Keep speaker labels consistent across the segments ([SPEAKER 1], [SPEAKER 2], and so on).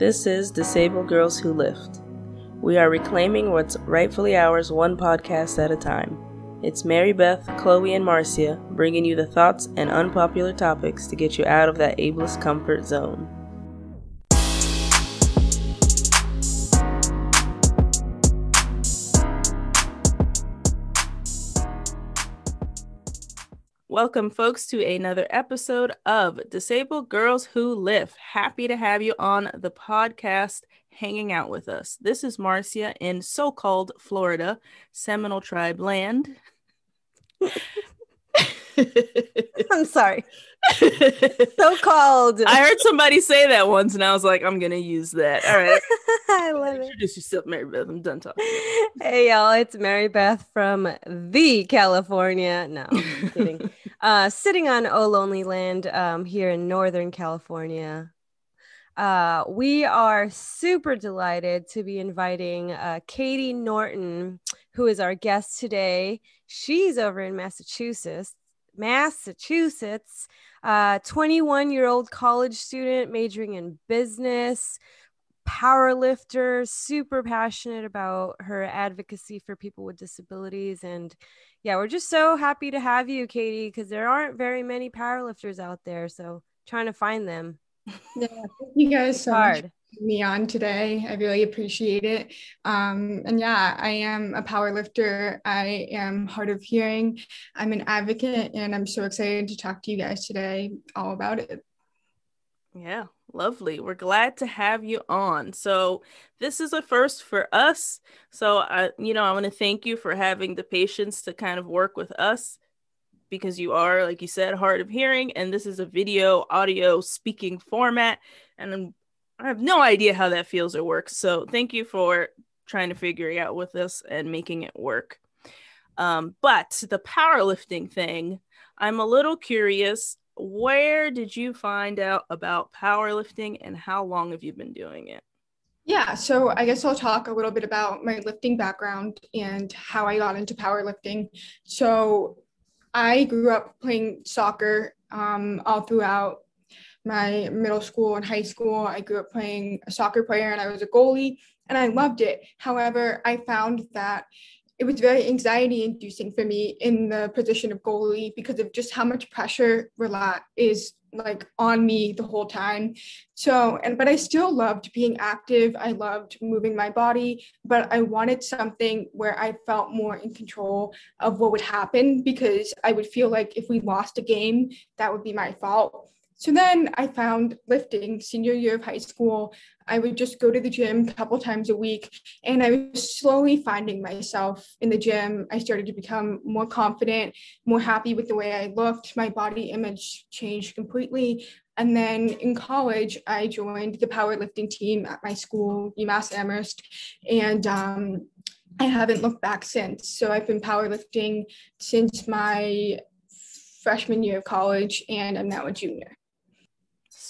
[SPEAKER 1] This is Disabled Girls Who Lift. We are reclaiming what's rightfully ours one podcast at a time. It's Marybeth, Chloe, and Marcia bringing you the thoughts and unpopular topics to get you out of that ableist comfort zone. Welcome, folks, to another episode of Disabled Girls Who Lift. Happy to have you on the podcast hanging out with us. This is Marcia in so called Florida, Seminole Tribe land.
[SPEAKER 2] I'm sorry. so called.
[SPEAKER 1] I heard somebody say that once, and I was like, I'm gonna use that. All right.
[SPEAKER 2] I love it.
[SPEAKER 1] Introduce yourself, Marybeth. I'm done talking.
[SPEAKER 2] Hey y'all, it's Marybeth from the California. No, I'm kidding. Uh, sitting on Oh Lonely Land um, here in Northern California. Uh, we are super delighted to be inviting uh, Katie Norton, who is our guest today. She's over in Massachusetts. Massachusetts, 21 uh, year old college student majoring in business, power lifter, super passionate about her advocacy for people with disabilities. And yeah, we're just so happy to have you, Katie, because there aren't very many powerlifters out there. So trying to find them.
[SPEAKER 3] Yeah, thank you guys so hard. much me on today. I really appreciate it. Um, and yeah, I am a power lifter. I am hard of hearing. I'm an advocate, and I'm so excited to talk to you guys today all about it.
[SPEAKER 1] Yeah, lovely. We're glad to have you on. So, this is a first for us. So, I, you know, I want to thank you for having the patience to kind of work with us because you are, like you said, hard of hearing, and this is a video, audio, speaking format. And I have no idea how that feels or works. So, thank you for trying to figure it out with us and making it work. Um, but the powerlifting thing, I'm a little curious where did you find out about powerlifting and how long have you been doing it?
[SPEAKER 3] Yeah, so I guess I'll talk a little bit about my lifting background and how I got into powerlifting. So I grew up playing soccer um, all throughout my middle school and high school. I grew up playing a soccer player and I was a goalie and I loved it. However, I found that it was very anxiety inducing for me in the position of goalie because of just how much pressure rela- is like on me the whole time. So and but i still loved being active. I loved moving my body but i wanted something where i felt more in control of what would happen because i would feel like if we lost a game that would be my fault so then I found lifting senior year of high school. I would just go to the gym a couple times a week and I was slowly finding myself in the gym. I started to become more confident, more happy with the way I looked. My body image changed completely. And then in college, I joined the powerlifting team at my school, UMass Amherst. And um, I haven't looked back since. So I've been powerlifting since my freshman year of college, and I'm now a junior.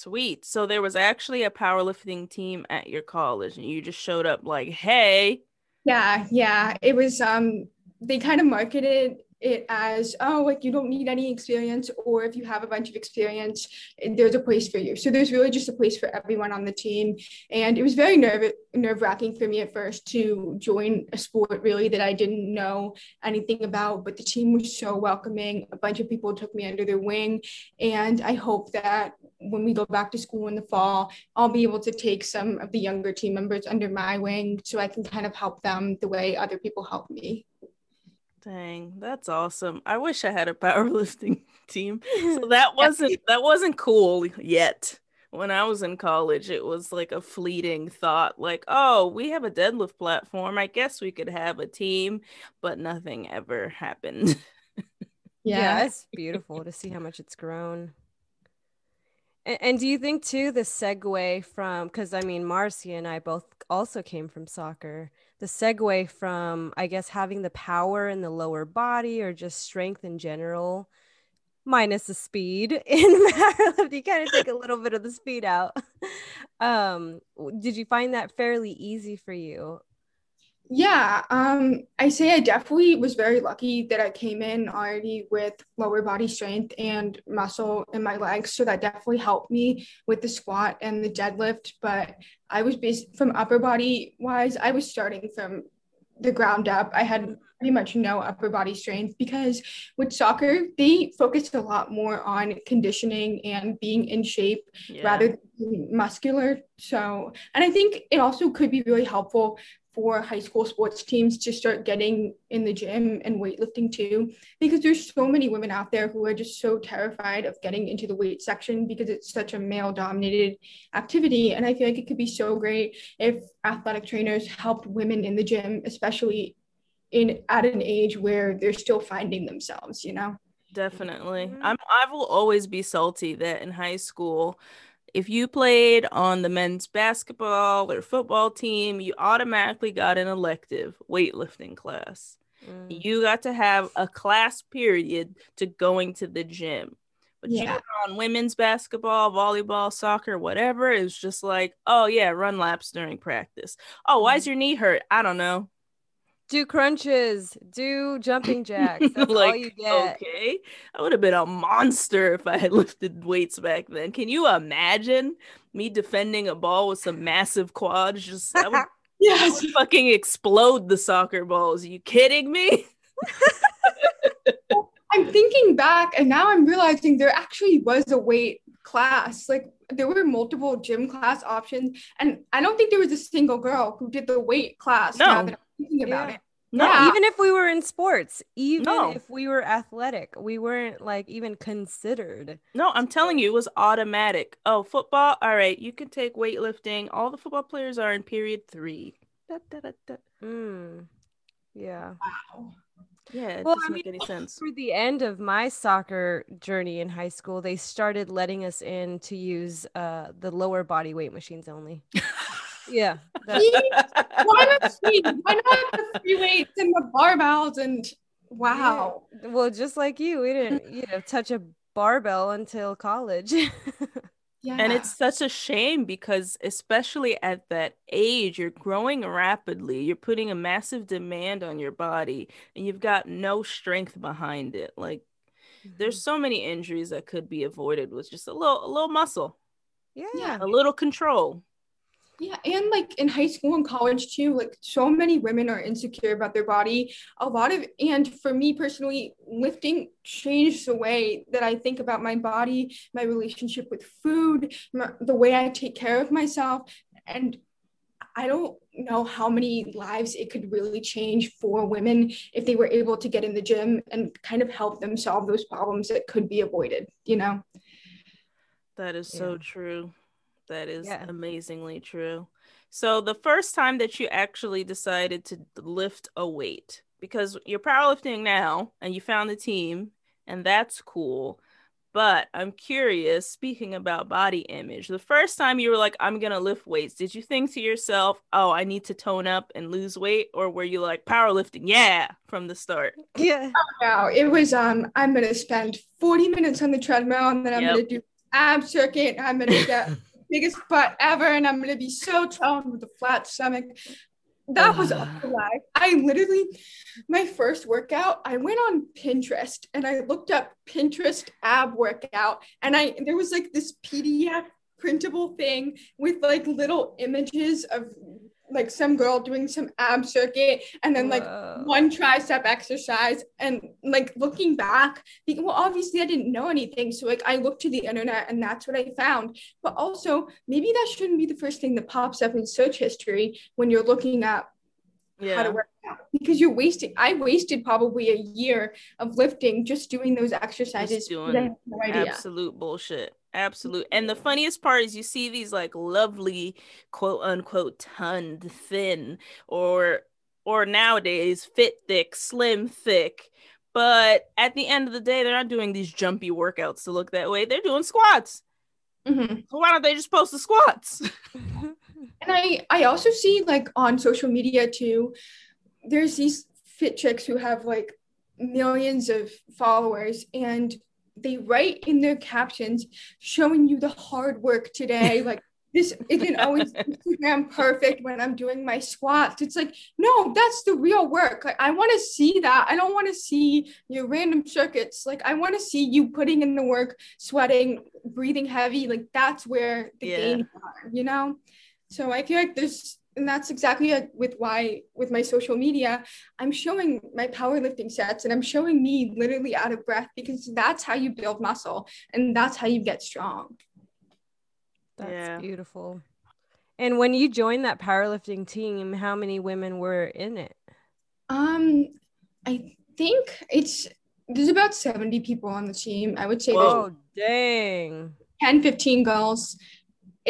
[SPEAKER 1] Sweet. So there was actually a powerlifting team at your college and you just showed up like, "Hey."
[SPEAKER 3] Yeah, yeah. It was um they kind of marketed it as oh like you don't need any experience or if you have a bunch of experience there's a place for you. So there's really just a place for everyone on the team. And it was very nerve nerve wracking for me at first to join a sport really that I didn't know anything about but the team was so welcoming. A bunch of people took me under their wing. And I hope that when we go back to school in the fall I'll be able to take some of the younger team members under my wing so I can kind of help them the way other people help me
[SPEAKER 1] Dang, that's awesome. I wish I had a powerlifting team. So that wasn't that wasn't cool yet. When I was in college, it was like a fleeting thought like, "Oh, we have a deadlift platform. I guess we could have a team," but nothing ever happened.
[SPEAKER 2] yeah. yeah, it's beautiful to see how much it's grown. And, and do you think too the segue from because I mean Marcy and I both also came from soccer the segue from i guess having the power in the lower body or just strength in general minus the speed in powerlifting you kind of take a little bit of the speed out. Um did you find that fairly easy for you
[SPEAKER 3] Yeah, um, I say I definitely was very lucky that I came in already with lower body strength and muscle in my legs. So that definitely helped me with the squat and the deadlift. But I was based from upper body wise, I was starting from the ground up. I had pretty much no upper body strength because with soccer, they focused a lot more on conditioning and being in shape yeah. rather than muscular. So, and I think it also could be really helpful for high school sports teams to start getting in the gym and weightlifting too. Because there's so many women out there who are just so terrified of getting into the weight section because it's such a male dominated activity. And i feel like it could be so great if athletic trainers helped women in the gym especially in at an age where they're still finding themselves you know?
[SPEAKER 1] Definitely. Mm-hmm. i'm i will always be salty that in high school if you played on the men's basketball or football team, you automatically got an elective weightlifting class. Mm. You got to have a class period to going to the gym. But yeah. you on women's basketball, volleyball, soccer, whatever, it's just like, oh yeah, run laps during practice. Oh, why is mm-hmm. your knee hurt? I don't know
[SPEAKER 2] do crunches, do jumping jacks. That's like, all you get.
[SPEAKER 1] Okay. I would have been a monster if I had lifted weights back then. Can you imagine me defending a ball with some massive quads? Just I would, yes. I would fucking explode the soccer balls. Are you kidding me?
[SPEAKER 3] I'm thinking back and now I'm realizing there actually was a weight class. Like there were multiple gym class options. And I don't think there was a single girl who did the weight class.
[SPEAKER 1] No
[SPEAKER 3] thinking about yeah. it.
[SPEAKER 2] No, yeah. even if we were in sports, even no. if we were athletic, we weren't like even considered.
[SPEAKER 1] No, I'm telling you, it was automatic. Oh, football. All right, you can take weightlifting. All the football players are in period three. Da, da,
[SPEAKER 2] da, mm. Yeah.
[SPEAKER 3] Wow.
[SPEAKER 1] Yeah, it well, doesn't I mean, make any sense.
[SPEAKER 2] For the end of my soccer journey in high school, they started letting us in to use uh, the lower body weight machines only. Yeah.
[SPEAKER 3] why not Why not the free weights and the barbells and wow.
[SPEAKER 2] Yeah. Well, just like you, we didn't, you know, touch a barbell until college.
[SPEAKER 1] Yeah. And it's such a shame because, especially at that age, you're growing rapidly. You're putting a massive demand on your body, and you've got no strength behind it. Like, mm-hmm. there's so many injuries that could be avoided with just a little, a little muscle.
[SPEAKER 2] Yeah.
[SPEAKER 1] A little control.
[SPEAKER 3] Yeah, and like in high school and college too, like so many women are insecure about their body. A lot of, and for me personally, lifting changed the way that I think about my body, my relationship with food, my, the way I take care of myself. And I don't know how many lives it could really change for women if they were able to get in the gym and kind of help them solve those problems that could be avoided, you know?
[SPEAKER 1] That is so true. That is yeah. amazingly true. So the first time that you actually decided to lift a weight, because you're powerlifting now and you found the team, and that's cool. But I'm curious, speaking about body image, the first time you were like, I'm going to lift weights, did you think to yourself, oh, I need to tone up and lose weight? Or were you like, powerlifting, yeah, from the start?
[SPEAKER 2] Yeah.
[SPEAKER 3] No, it was, um, I'm going to spend 40 minutes on the treadmill and then I'm yep. going to do ab circuit. I'm going to get biggest butt ever, and I'm gonna be so toned with a flat stomach. That was ah. a lie. I literally, my first workout, I went on Pinterest and I looked up Pinterest ab workout, and I there was like this PDF printable thing with like little images of like some girl doing some ab circuit and then like Whoa. one tricep exercise and like looking back well obviously i didn't know anything so like i looked to the internet and that's what i found but also maybe that shouldn't be the first thing that pops up in search history when you're looking at yeah. how to work out because you're wasting i wasted probably a year of lifting just doing those exercises just
[SPEAKER 1] doing absolute bullshit Absolute. And the funniest part is you see these like lovely quote unquote toned thin or or nowadays fit thick, slim thick. But at the end of the day, they're not doing these jumpy workouts to look that way. They're doing squats. Mm-hmm. So why don't they just post the squats?
[SPEAKER 3] and I I also see like on social media too, there's these fit chicks who have like millions of followers and they write in their captions showing you the hard work today like this isn't always Instagram perfect when I'm doing my squats. It's like, no, that's the real work. Like I want to see that. I don't want to see your random circuits. Like I want to see you putting in the work, sweating, breathing heavy. Like that's where the yeah. gains are, you know? So I feel like there's and that's exactly with why with my social media i'm showing my powerlifting sets and i'm showing me literally out of breath because that's how you build muscle and that's how you get strong
[SPEAKER 2] that's yeah. beautiful. And when you joined that powerlifting team, how many women were in it?
[SPEAKER 3] Um, I think it's there's about 70 people on the team. I would say
[SPEAKER 2] Oh dang.
[SPEAKER 3] 10, 15 girls.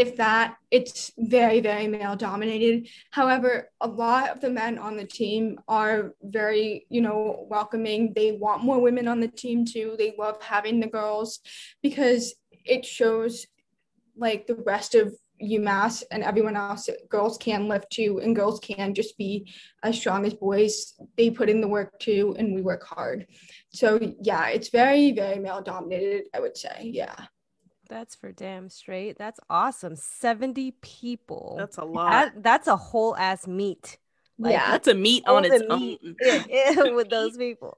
[SPEAKER 3] If that, it's very, very male dominated. However, a lot of the men on the team are very, you know, welcoming. They want more women on the team too. They love having the girls because it shows like the rest of UMass and everyone else, girls can lift too, and girls can just be as strong as boys. They put in the work too, and we work hard. So yeah, it's very, very male dominated, I would say. Yeah.
[SPEAKER 2] That's for damn straight. That's awesome. 70 people.
[SPEAKER 1] That's a lot.
[SPEAKER 2] That, that's a whole ass meet.
[SPEAKER 1] Like, yeah. That's a meet on its own.
[SPEAKER 2] with those people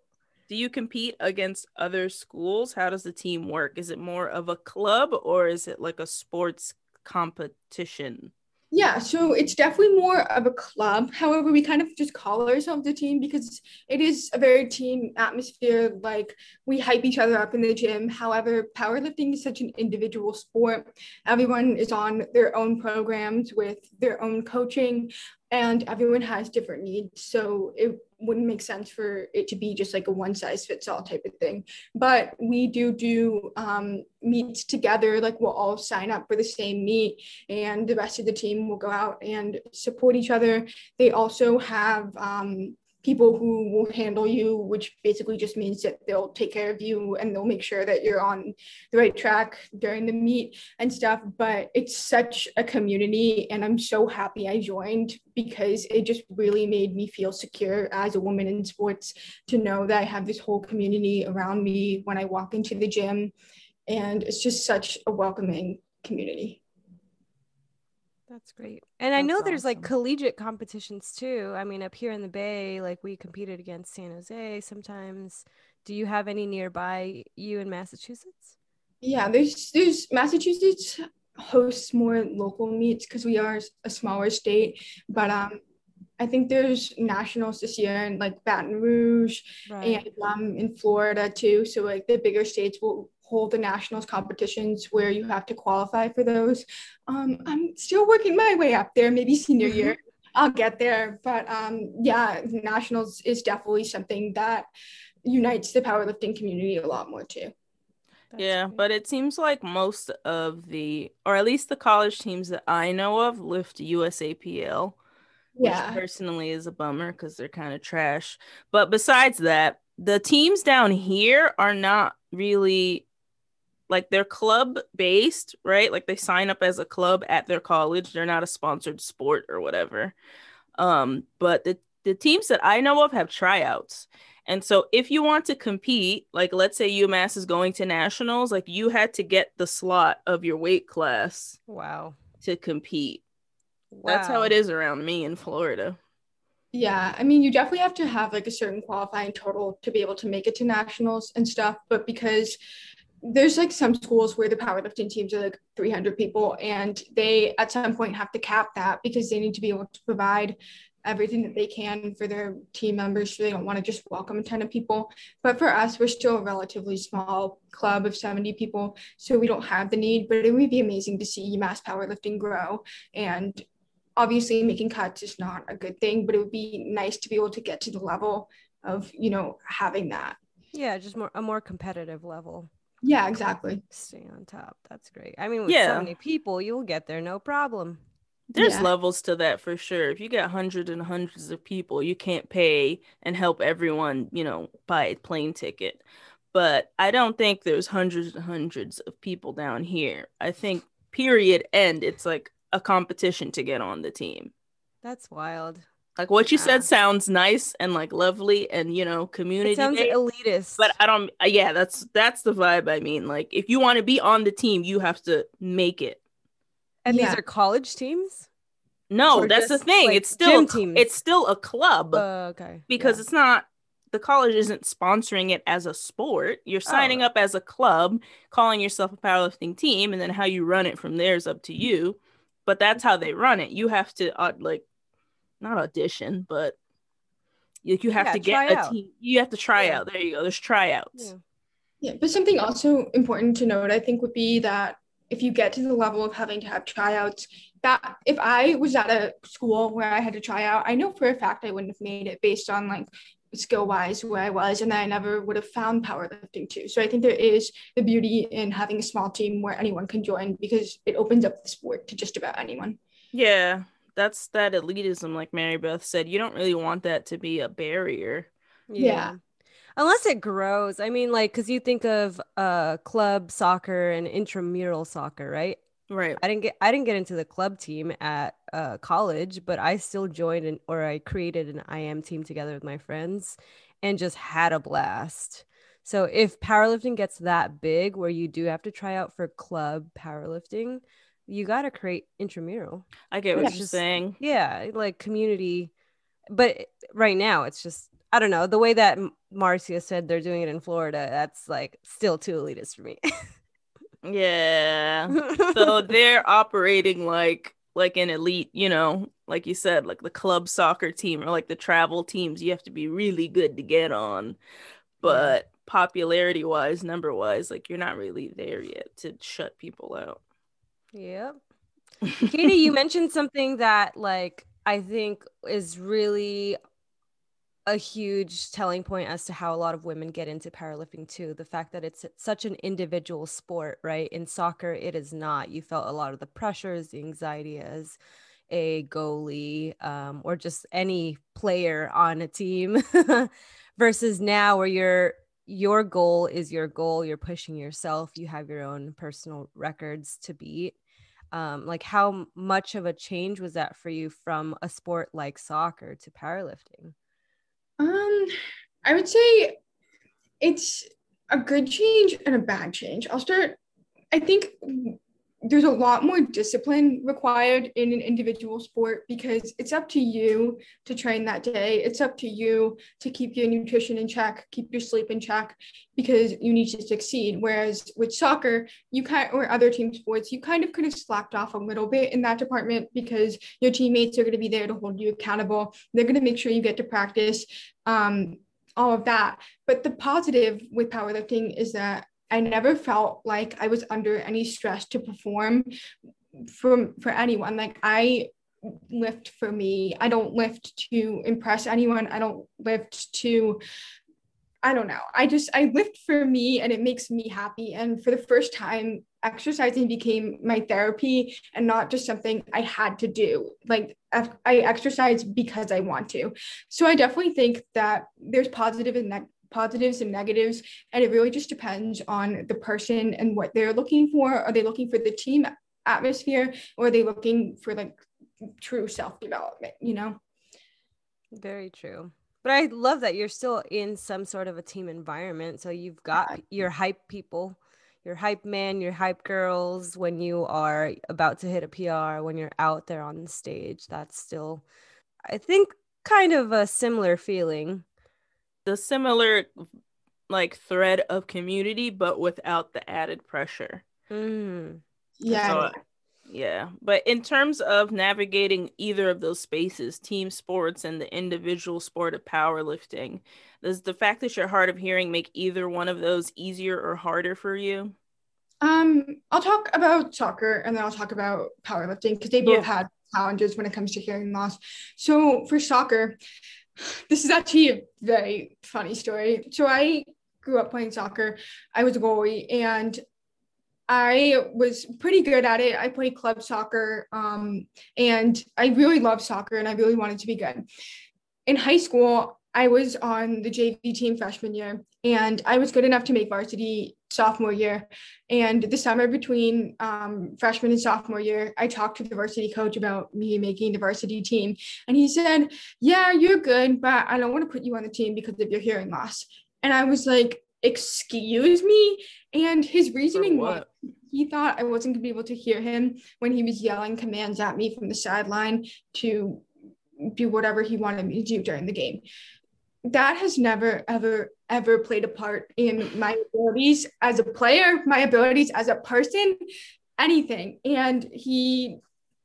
[SPEAKER 1] do you compete against other schools? How does the team work? Is it more of a club or is it like a sports competition?
[SPEAKER 3] Yeah, so it's definitely more of a club. However, we kind of just call ourselves a team because it is a very team atmosphere. Like we hype each other up in the gym. However, powerlifting is such an individual sport. Everyone is on their own programs with their own coaching and everyone has different needs so it wouldn't make sense for it to be just like a one size fits all type of thing. But we do do um, meets together like we'll all sign up for the same meet and the rest of the team will go out and support each other. They also have um, people who will handle you, which basically just means that they'll take care of you and they'll make sure that you're on the right track during the meet and stuff. But it's such a community, and I'm so happy I joined because it just really made me feel secure as a woman in sports to know that I have this whole community around me when I walk into the gym. And it's just such a welcoming community.
[SPEAKER 2] That's great. And That's I know awesome. there's like collegiate competitions too. I mean, up here in the Bay, like we competed against San Jose sometimes. Do you have any nearby you in Massachusetts?
[SPEAKER 3] Yeah, there's there's Massachusetts hosts more local meets because we are a smaller state, but um I think there's nationals this year in like Baton Rouge right. and um in Florida too. So like the bigger states will hold the nationals competitions where you have to qualify for those. Um, I'm still working my way up there, maybe senior mm-hmm. year. I'll get there. But um, yeah, nationals is definitely something that unites the powerlifting community a lot more too.
[SPEAKER 1] That's yeah, great. but it seems like most of the, or at least the college teams that I know of, lift USAPL, yeah. which personally is a bummer because they're kind of trash. But besides that, the teams down here are not really like they're club based, right? Like they sign up as a club at their college. They're not a sponsored sport or whatever. Um, but the the teams that I know of have tryouts. And so if you want to compete, like let's say UMass is going to nationals, like you had to get the slot of your weight class.
[SPEAKER 2] Wow.
[SPEAKER 1] To compete. Wow. That's how it is around me in Florida.
[SPEAKER 3] Yeah, I mean, you definitely have to have like a certain qualifying total to be able to make it to nationals and stuff. But because there's like some schools where the powerlifting teams are like 300 people and they at some point have to cap that because they need to be able to provide everything that they can for their team members so they don't want to just welcome a ton of people. But for us we're still a relatively small club of 70 people so we don't have the need but it would be amazing to see mass powerlifting grow. And obviously making cuts is not a good thing but it would be nice to be able to get to the level of you know having that.
[SPEAKER 2] Yeah just more a more competitive level
[SPEAKER 3] yeah, exactly.
[SPEAKER 2] Stay on top. That's great. I mean, with yeah. so many people, you'll get there no problem.
[SPEAKER 1] There's yeah. levels to that for sure. If you get hundreds and hundreds of people, you can't pay and help everyone, you know, buy a plane ticket. But I don't think there's hundreds and hundreds of people down here. I think period end it's like a competition to get on the team.
[SPEAKER 2] That's wild.
[SPEAKER 1] Like what you yeah. said sounds nice and like lovely and you know community. It
[SPEAKER 2] sounds elitist,
[SPEAKER 1] but I don't. Uh, yeah, that's that's the vibe. I mean, like if you want to be on the team, you have to make it.
[SPEAKER 2] And
[SPEAKER 3] Yeah.
[SPEAKER 2] these are college teams?
[SPEAKER 1] No,
[SPEAKER 2] Or
[SPEAKER 1] that's the thing.
[SPEAKER 2] like,
[SPEAKER 1] it's still
[SPEAKER 2] gym
[SPEAKER 1] a, it's still a club
[SPEAKER 2] Uh, okay.
[SPEAKER 1] because
[SPEAKER 2] yeah.
[SPEAKER 1] it's not the college isn't sponsoring it as a sport. You're signing
[SPEAKER 2] Oh.
[SPEAKER 1] up as a club, calling yourself a powerlifting team, and then how you run it from there is up to you. But that's how they run it. You have to uh, like not audition, but you, you have
[SPEAKER 2] Yeah,
[SPEAKER 1] to get a
[SPEAKER 2] out.
[SPEAKER 1] team. You have to try
[SPEAKER 2] Yeah.
[SPEAKER 1] out. There you go. There's tryouts.
[SPEAKER 2] Yeah.
[SPEAKER 3] Yeah, but something also important to note, I think, would be that if you get to the level of having to have tryouts, that if I was at a school where I had to try out, I know for a fact I wouldn't have made it based on like skill wise where I was, and I never would have found powerlifting too. So I think there is the beauty in having a small team where anyone can join because it opens up the sport to just about anyone.
[SPEAKER 1] Yeah, that's that elitism, like Marybeth said. You don't really want that to be a barrier.
[SPEAKER 3] Yeah.
[SPEAKER 2] Unless it grows. I mean, like, because you think of uh club soccer and intramural soccer, right?
[SPEAKER 1] Right.
[SPEAKER 2] I didn't get I didn't get into the club team at uh, college, but I still joined an, or I created an IM team together with my friends and just had a blast. So if powerlifting gets that big where you do have to try out for club powerlifting, you got to create intramural.
[SPEAKER 1] I get what
[SPEAKER 2] It's
[SPEAKER 1] you're
[SPEAKER 2] just-
[SPEAKER 1] saying.
[SPEAKER 2] Yeah, like community. But right now it's just I don't know, the way that Marcia said they're doing it in Florida, that's like still too elitist for me.
[SPEAKER 1] Yeah. so they're operating like like an elite, you know, like you said, like the club soccer team or like the travel teams. You have to be really good to get on. But popularity wise, number wise, like you're not really there yet to shut people out.
[SPEAKER 2] Yep. Katie, you mentioned something that like I think is really a huge telling point as to how a lot of women get into powerlifting too. The fact that it's such an individual sport, right? In soccer, it is not. You felt a lot of the pressures, the anxiety as a goalie um, or just any player on a team versus now where your your goal is your goal you're pushing yourself you have your own personal records to beat um, like how much of a change was that for you from a sport like soccer to powerlifting
[SPEAKER 3] Um, I would say it's a good change and a bad change. I'll start. I think there's a lot more discipline required in an individual sport because it's up to you to train that day. It's up to you to keep your nutrition in check, keep your sleep in check because you need to succeed. Whereas with soccer, you kind or other team sports, you kind of could have slacked off a little bit in that department because your teammates are going to be there to hold you accountable. They're going to make sure you get to practice um, all of that. But the positive with powerlifting is that I never felt like I was under any stress to perform from for anyone. Like I lift for me. I don't lift to impress anyone. I don't lift to I don't know. I just I lift for me and it makes me happy. And for the first time, exercising became my therapy and not just something I had to do. Like I exercise because I want to. So I definitely think that there's positive and neg- positives and negatives, and it really just depends on the person and what they're looking for. Are they looking for the team atmosphere, or are they looking for like true self development? You know.
[SPEAKER 2] very true but i love that you're still in some sort of a team environment so you've got your hype people your hype man your hype girls when you are about to hit a pr when you're out there on the stage that's still i think kind of a similar feeling
[SPEAKER 1] The similar like thread of community, but without the added pressure.
[SPEAKER 2] Mm.
[SPEAKER 3] Yeah.
[SPEAKER 1] So, yeah. But in terms of navigating either of those spaces, team sports and the individual sport of powerlifting, does the fact that you're hard of hearing make either one of those easier or harder for you?
[SPEAKER 3] Um, I'll talk about soccer and then I'll talk about powerlifting because they both had challenges when it comes to hearing loss. So for soccer, this is actually a very funny story. So I grew up playing soccer. I was a goalie and I was pretty good at it. I played club soccer um, and I really loved soccer and I really wanted to be good. In high school, I was on the JV team freshman year and I was good enough to make varsity sophomore year. And the summer between um, freshman and sophomore year, I talked to the varsity coach about me making the varsity team. And he said, Yeah, you're good, but I don't want to put you on the team because of your hearing loss. And I was like, Excuse me? And his reasoning was he thought I wasn't gonna be able to hear him when he was yelling commands at me from the sideline to do whatever he wanted me to do during the game. That has never, ever, ever played a part in my abilities as a player, my abilities as a person, anything. And he,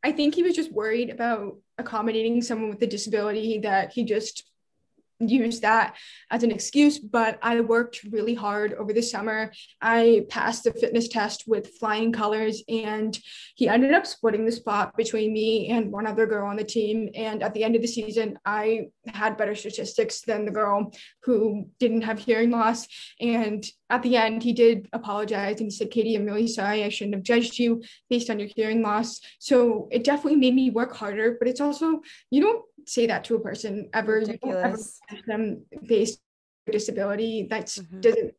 [SPEAKER 3] I think he was just worried about accommodating someone with a disability that he just use that as an excuse, but I worked really hard over the summer. I passed the fitness test with flying colors, and he ended up splitting the spot between me and one other girl on the team. And at the end of the season, I had better statistics than the girl who didn't have hearing loss. And at the end, he did apologize and he said, Katie, I'm really sorry. I shouldn't have judged you based on your hearing loss. So it definitely made me work harder, but it's also, you don't say that to a person ever.
[SPEAKER 2] Ridiculous.
[SPEAKER 3] You don't ever them based on disability. That
[SPEAKER 2] Mhm.
[SPEAKER 3] doesn't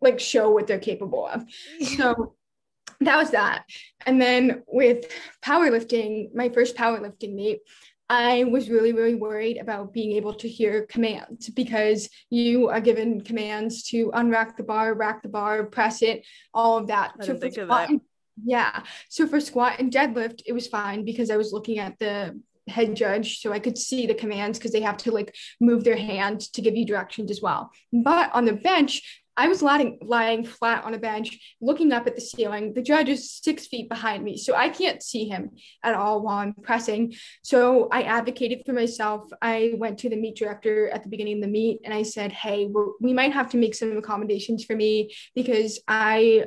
[SPEAKER 3] like show what they're capable of. So that was that. And then with powerlifting, my first powerlifting meet, I was really, really worried about being able to hear commands because you are given commands to unrack the bar, rack the bar, press it, all of that.
[SPEAKER 1] I
[SPEAKER 3] for
[SPEAKER 1] think of that.
[SPEAKER 3] and- yeah. So for squat and deadlift, it was fine because I was looking at the head judge so I could see the commands because they have to like move their hand to give you directions as well. But on the bench, I was lying, lying flat on a bench, looking up at the ceiling. The judge is six feet behind me, so I can't see him at all while I'm pressing. So I advocated for myself. I went to the meet director at the beginning of the meet and I said, Hey, we might have to make some accommodations for me because I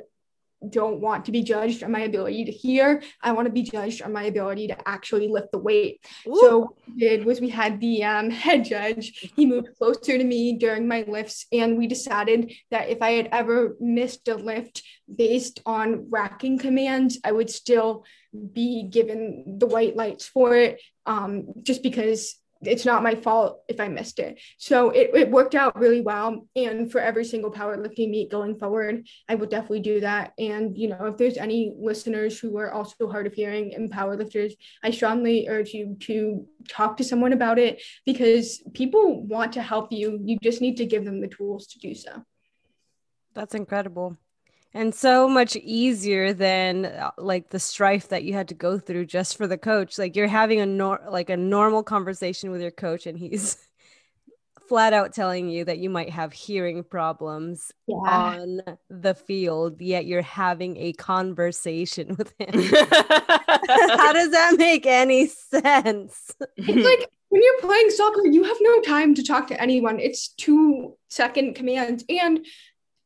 [SPEAKER 3] don't want to be judged on my ability to hear. I want to be judged on my ability to actually lift the weight. So what we did was we had the um, head judge. He moved closer to me during my lifts, and we decided that if I had ever missed a lift based on racking commands, I would still be given the white lights for it, um, just because it's not my fault if I missed it. So it, it worked out really well. And for every single powerlifting meet going forward, I will definitely do that. And, you know, if there's any listeners who are also hard of hearing and powerlifters, I strongly urge you to talk to someone about it because people want to help you. You just need to give them the tools to do so.
[SPEAKER 2] That's incredible. And so much easier than uh, like the strife that you had to go through just for the coach. Like you're having a nor- like a normal conversation with your coach and he's flat out telling you that you might have hearing problems
[SPEAKER 3] Yeah.
[SPEAKER 2] on the field, yet you're having a conversation with him. How does that make any sense?
[SPEAKER 3] It's like when you're playing soccer, you have no time to talk to anyone. It's two second commands. And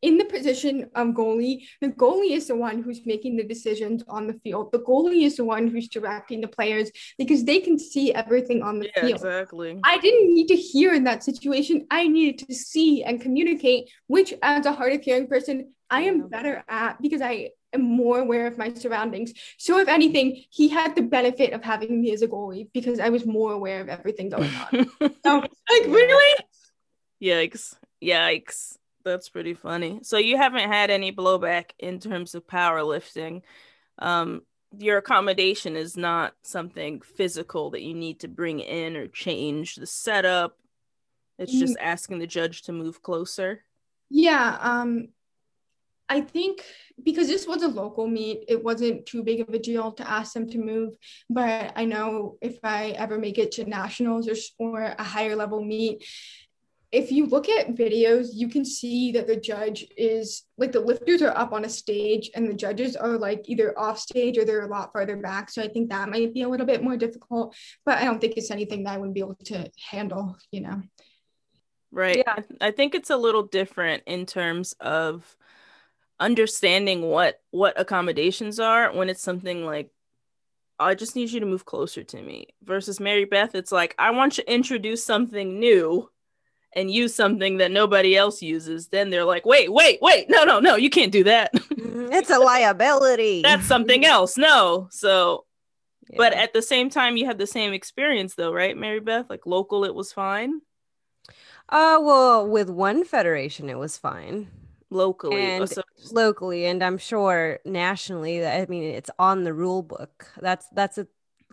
[SPEAKER 3] in the position of goalie, the goalie is the one who's making the decisions on the field. The goalie is the one who's directing the players because they can see everything on the
[SPEAKER 1] yeah,
[SPEAKER 3] field.
[SPEAKER 1] exactly.
[SPEAKER 3] I didn't need to hear in that situation. I needed to see and communicate, which, as a hard of hearing person, I am better at because I am more aware of my surroundings. So, if anything, he had the benefit of having me as a goalie because I was more aware of everything going on. So, like, really?
[SPEAKER 1] Yikes. Yikes. That's pretty funny. So you haven't had any blowback in terms of powerlifting. Um, your accommodation is not something physical that you need to bring in or change the setup. It's just asking the judge to move closer.
[SPEAKER 3] Yeah. Um, I think because this was a local meet, it wasn't too big of a deal to ask them to move. But I know if I ever make it to nationals or, or a higher level meet, if you look at videos, you can see that the judge is like the lifters are up on a stage and the judges are like either off stage or they're a lot farther back. So I think that might be a little bit more difficult, but I don't think it's anything that I wouldn't be able to handle, you know.
[SPEAKER 1] Right.
[SPEAKER 2] Yeah.
[SPEAKER 1] I, I think it's a little different in terms of understanding what what accommodations are when it's something like I just need you to move closer to me versus Marybeth it's like I want you to introduce something new and use something that nobody else uses then they're like wait wait wait no no no you can't do that
[SPEAKER 2] it's a liability.
[SPEAKER 1] that's something else no so
[SPEAKER 2] Yeah.
[SPEAKER 1] but at the same time you had the same experience though right Marybeth like local it was fine
[SPEAKER 2] uh well with one federation it was fine.
[SPEAKER 1] locally
[SPEAKER 2] And
[SPEAKER 1] so
[SPEAKER 2] locally and i'm sure nationally i mean it's on the rule book that's that's a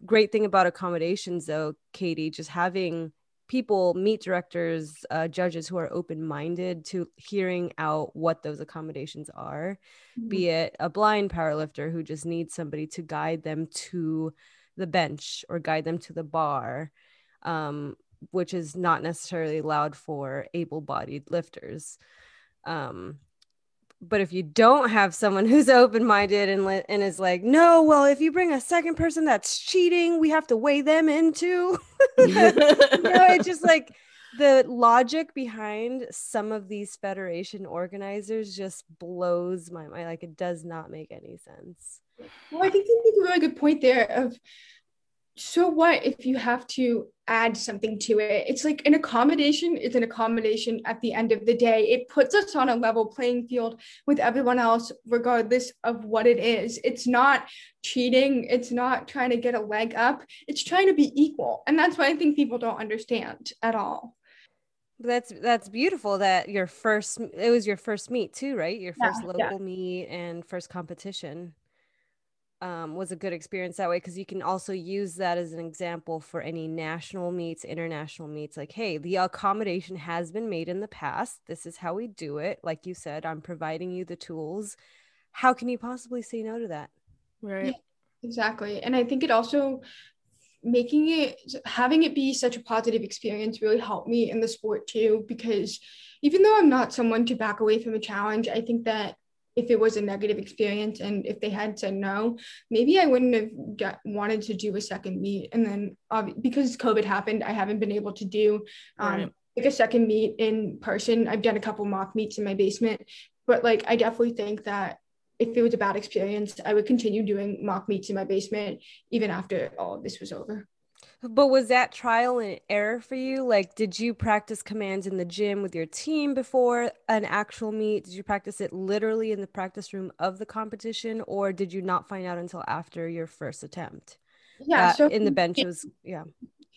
[SPEAKER 2] great thing about accommodations though katie just having people meet directors uh, judges who are open-minded to hearing out what those accommodations are mm-hmm. be it a blind powerlifter who just needs somebody to guide them to the bench or guide them to the bar um, which is not necessarily allowed for able-bodied lifters um, but if you don't have someone who's open-minded and li- and is like no well if you bring a second person that's cheating we have to weigh them into you know it's just like the logic behind some of these federation organizers just blows my mind. Like it does not make any sense.
[SPEAKER 3] Well i think you make a really good point there of so what if you have to add something to it? It's like an accommodation is an accommodation at the end of the day. It puts us on a level playing field with everyone else regardless of what it is. It's not cheating. It's not trying to get a leg up. It's trying to be equal. And that's what i think people don't understand at all.
[SPEAKER 2] That's that's beautiful that your first it was your first meet too right? Your first yeah, local
[SPEAKER 3] yeah.
[SPEAKER 2] meet and first competition um, was a good experience that way because you can also use that as an example for any national meets, international meets. Like, hey, the accommodation has been made in the past. This is how we do it. Like you said, I'm providing you the tools. How can you possibly say no to that?
[SPEAKER 1] Right. Yeah,
[SPEAKER 3] exactly. And I think it also making it having it be such a positive experience really helped me in the sport too because even though I'm not someone to back away from a challenge, I think that if it was a negative experience and if they had said no, maybe I wouldn't have got, wanted to do a second meet. And then uh, because COVID happened, I haven't been able to do um, right. like a second meet in person. I've done a couple mock meets in my basement, but like I definitely think that if it was a bad experience, I would continue doing mock meets in my basement even after all of this was over.
[SPEAKER 2] But was that trial and error for you? Like, did you practice commands in the gym with your team before an actual meet? Did you practice it literally in the practice room of the competition, or did you not find out until after your first attempt?
[SPEAKER 3] Yeah, so
[SPEAKER 2] in the benches, yeah.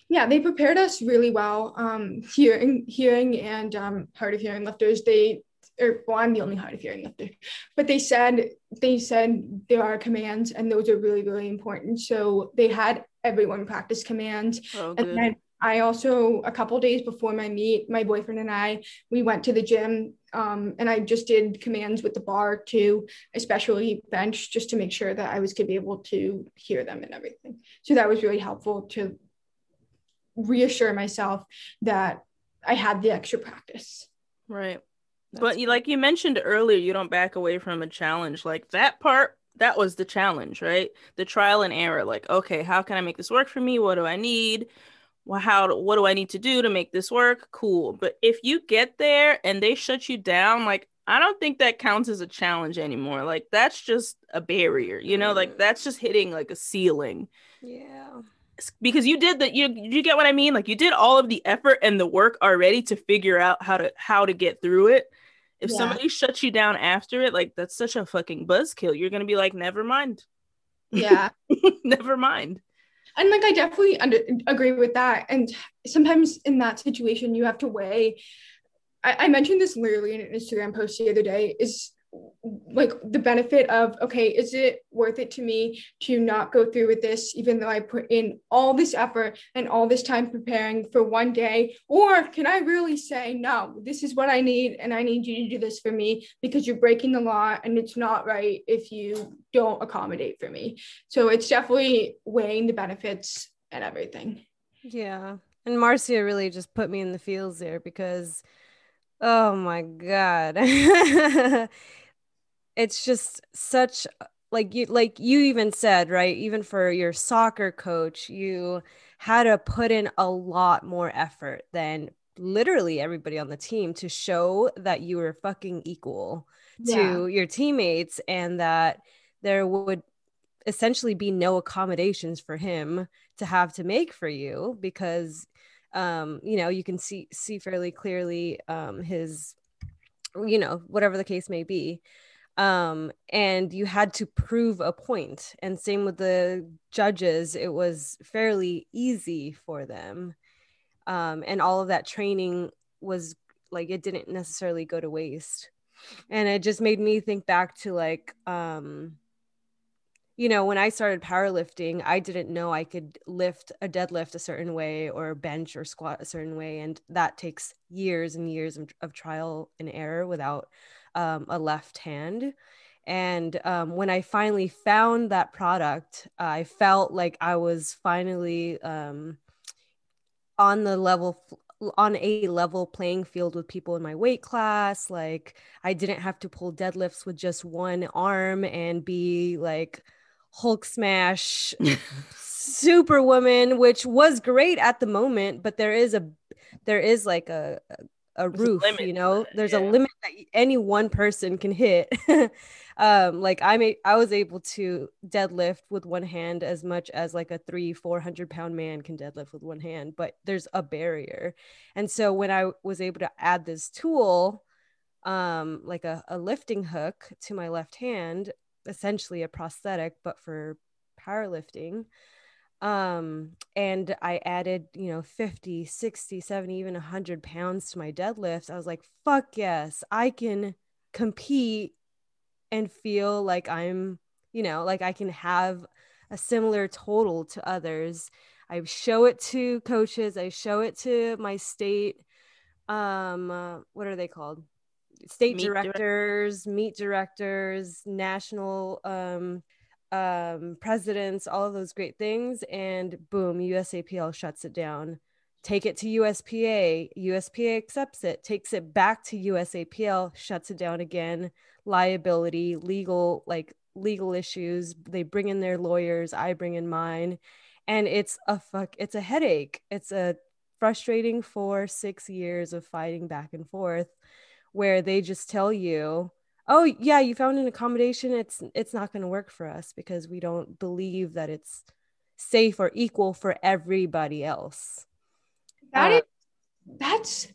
[SPEAKER 3] Yeah, they prepared us really well. Um, hearing, hearing, and um, hard of hearing lifters, they or well, I'm the only hard of hearing lifter, but they said they said there are commands and those are really really important. So they had everyone practice commands, oh, and then I also a couple days before my meet, my boyfriend and I we went to the gym um, and I just did commands with the bar too, especially bench, just to make sure that I was gonna be able to hear them and everything. So that was really helpful to reassure myself that I had the extra practice.
[SPEAKER 1] Right but you, like you mentioned earlier, you don't back away from a challenge. Like that part, that was the challenge, right? The trial and error. Like, okay, how can I make this work for me? What do I need? Well, how? What do I need to do to make this work? Cool. But if you get there and they shut you down, like I don't think that counts as a challenge anymore. Like that's just a barrier, you know. Like mm. that's just hitting like a ceiling.
[SPEAKER 2] Yeah
[SPEAKER 1] because you did that you you get what i mean like you did all of the effort and the work already to figure out how to how to get through it if yeah. somebody shuts you down after it, like that's such a fucking buzzkill. You're gonna be like, never mind.
[SPEAKER 3] Yeah.
[SPEAKER 1] never mind.
[SPEAKER 3] And like I definitely under- agree with that. And sometimes in that situation, you have to weigh. I, I mentioned this literally in an Instagram post the other day. Is like the benefit of okay is it worth it to me to not go through with this even though i put in all this effort and all this time preparing for one day? Or can i really say no this is what i need and i need you to do this for me because you're breaking the law and it's not right if you don't accommodate for me? So it's definitely weighing the benefits and everything.
[SPEAKER 2] Yeah. And marcia really just put me in the fields there because oh my god it's just such like you like you even said right even for your soccer coach you had to put in a lot more effort than literally everybody on the team to show that you were fucking equal yeah. to your teammates and that there would essentially be no accommodations for him to have to make for you because um you know you can see see fairly clearly um his you know whatever the case may be um, and you had to prove a point. And same with the judges, it was fairly easy for them. Um, and all of that training was like it didn't necessarily go to waste. And it just made me think back to like um, you know, when I started powerlifting, I didn't know I could lift a deadlift a certain way or bench or squat a certain way. And that takes years and years of, of trial and error without um, a left hand. And um, when I finally found that product, I felt like I was finally um, on the level on a level playing field with people in my weight class. Like I didn't have to pull deadlifts with just one arm and be like Hulk smash superwoman, which was great at the moment, but there is a there is like a a roof, a you know, there's yeah. a limit that any one person can hit. um, like I'm i was able to deadlift with one hand as much as like a three, 400 pound man can deadlift with one hand, but there's a barrier. And so when I was able to add this tool, um, like a, a lifting hook to my left hand, essentially a prosthetic, but for powerlifting, um and i added you know 50 60 70 even 100 pounds to my deadlifts i was like fuck yes i can compete and feel like i'm you know like i can have a similar total to others. I show it to coaches i show it to my state um uh, what are they called? State meet directors meet directors national um um, presidents, all of those great things, and boom, USAPL shuts it down. Take it to USPA, USPA accepts it, takes it back to USAPL, shuts it down again. Liability, legal, like legal issues. They bring in their lawyers, I bring in mine, and it's a fuck. It's a headache. It's a frustrating four, six years of fighting back and forth, where they just tell you oh yeah you found an accommodation it's it's not going to work for us because we don't believe that it's safe or equal for everybody else.
[SPEAKER 3] That uh, is, that's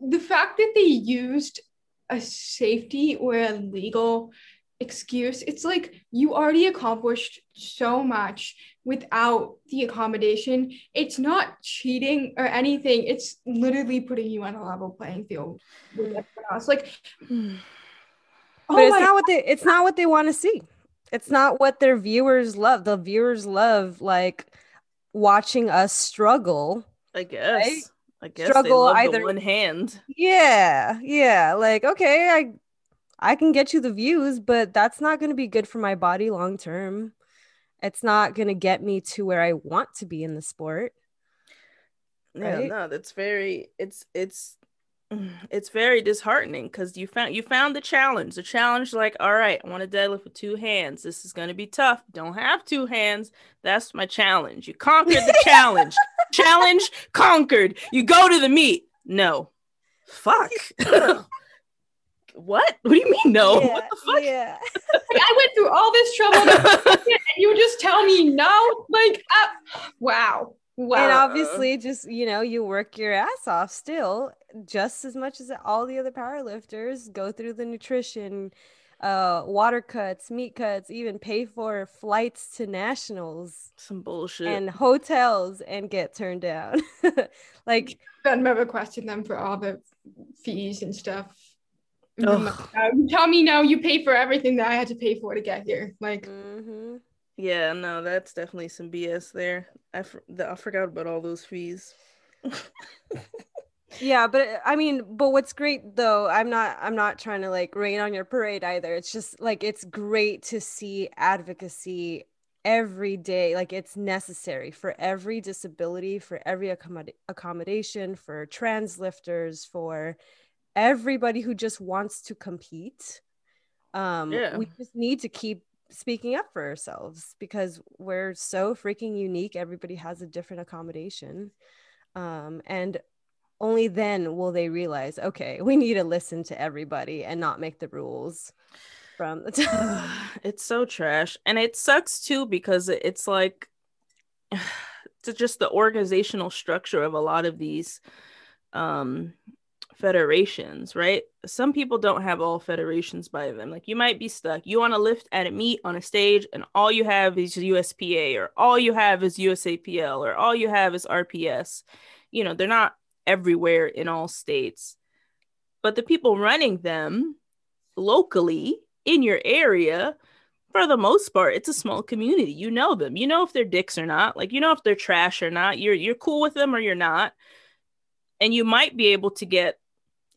[SPEAKER 3] the fact that they used a safety or a legal excuse it's like you already accomplished so much without the accommodation. It's not cheating or anything it's literally putting you on a level playing field with everyone else. Like
[SPEAKER 2] but oh it's not what they it's not what they want to see. It's not what their viewers love. The viewers love like watching us struggle.
[SPEAKER 1] I guess. Right? I guess struggle either one hand.
[SPEAKER 2] Yeah, yeah. Like okay, I I can get you the views, but that's not going to be good for my body long term. It's not going to get me to where I want to be in the sport.
[SPEAKER 1] Right? Yeah, no, that's very it's it's it's very disheartening because you found you found the challenge. The challenge, like, all right, I want to deadlift with two hands. This is going to be tough. Don't have two hands. That's my challenge. You conquered the challenge. challenge conquered. You go to the meet. No, fuck. what? What do you mean no? Yeah, what the fuck?
[SPEAKER 3] Yeah. like, I went through all this trouble and you just tell me no? Like, uh, wow.
[SPEAKER 2] Wow. And obviously, just you know, you work your ass off still, just as much as all the other powerlifters go through the nutrition, uh, water cuts, meat cuts, even pay for flights to nationals,
[SPEAKER 1] some bullshit,
[SPEAKER 2] and hotels, and get turned down. like,
[SPEAKER 3] I've never questioned them for all the fees and stuff. Um, tell me now, you pay for everything that I had to pay for to get here. Like, mm-hmm.
[SPEAKER 1] Yeah, no, that's definitely some BS there. I, I forgot about all those fees.
[SPEAKER 2] yeah, but I mean, but what's great though, I'm not I'm not trying to like rain on your parade either. It's just like it's great to see advocacy every day like it's necessary for every disability for every accommod- accommodation for trans lifters for everybody who just wants to compete um yeah. we just need to keep speaking up for ourselves because we're so freaking unique. Everybody has a different accommodation. Um, and only then will they realize, okay, we need to listen to everybody and not make the rules from the
[SPEAKER 1] top. it's so trash. And it sucks too because it's like it's just the organizational structure of a lot of these um federations, right? Some people don't have all federations by them. Like you might be stuck. You want to lift at a meet on a stage, and all you have is USPA, or all you have is USAPL, or all you have is RPS. You know, they're not everywhere in all states. But the people running them locally in your area for the most part, it's a small community. You know them. You know if they're dicks or not. Like you know if they're trash or not. You're you're cool with them or you're not. And you might be able to get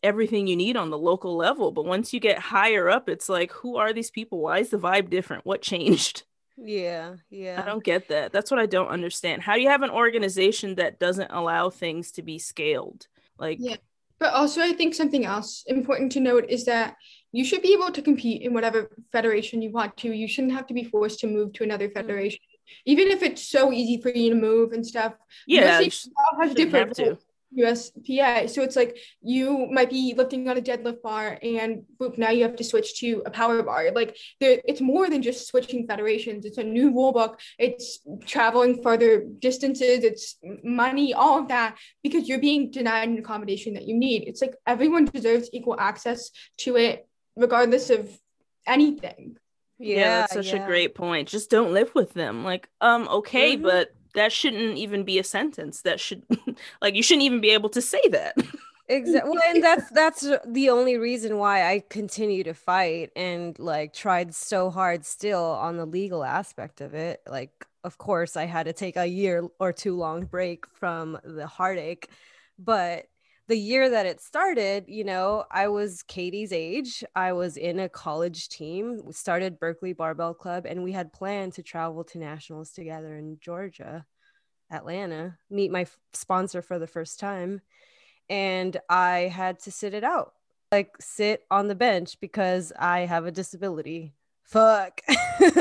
[SPEAKER 1] everything you need on the local level. But once you get higher up, it's like, who are these people? Why is the vibe different? What changed?
[SPEAKER 2] Yeah, yeah.
[SPEAKER 1] I don't get that. That's what I don't understand. How do you have an organization that doesn't allow things to be scaled? Like,
[SPEAKER 3] yeah. But also, I think something else important to note is that you should be able to compete in whatever federation you want to. You shouldn't have to be forced to move to another mm. federation, even if it's so easy for you to move and stuff.
[SPEAKER 1] Yeah,
[SPEAKER 3] has different USPA. So it's like you might be lifting on a deadlift bar and boop, now you have to switch to a power bar. Like it's more than just switching federations. It's a new rule book. It's traveling further distances. It's money, all of that, because you're being denied an accommodation that you need. It's like everyone deserves equal access to it, regardless of anything.
[SPEAKER 1] Yeah, yeah that's such yeah. a great point. Just don't live with them. Like, um, okay, mm-hmm. but that shouldn't even be a sentence that should like you shouldn't even be able to say that.
[SPEAKER 2] Exactly well, and that's that's the only reason why i continue to fight and like tried so hard still on the legal aspect of it. Like of course i had to take a year or two long break from the heartache but the year that it started, you know, I was Katie's age. I was in a college team, we started Berkeley Barbell Club, and we had planned to travel to nationals together in Georgia, Atlanta, meet my f- sponsor for the first time. And I had to sit it out, like sit on the bench because I have a disability. Fuck.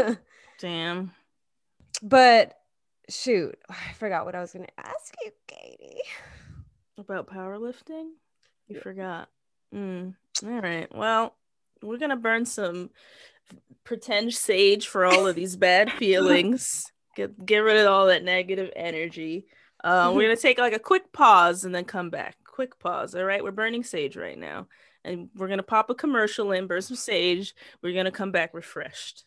[SPEAKER 1] Damn.
[SPEAKER 2] But shoot, I forgot what I was going to ask you, Katie.
[SPEAKER 1] About powerlifting? You yeah. forgot. Mm. All right. Well, we're gonna burn some pretend sage for all of these bad feelings. Get get rid of all that negative energy. Uh, we're gonna take like a quick pause and then come back. Quick pause. All right. We're burning sage right now, and we're gonna pop a commercial in, burn some sage. We're gonna come back refreshed.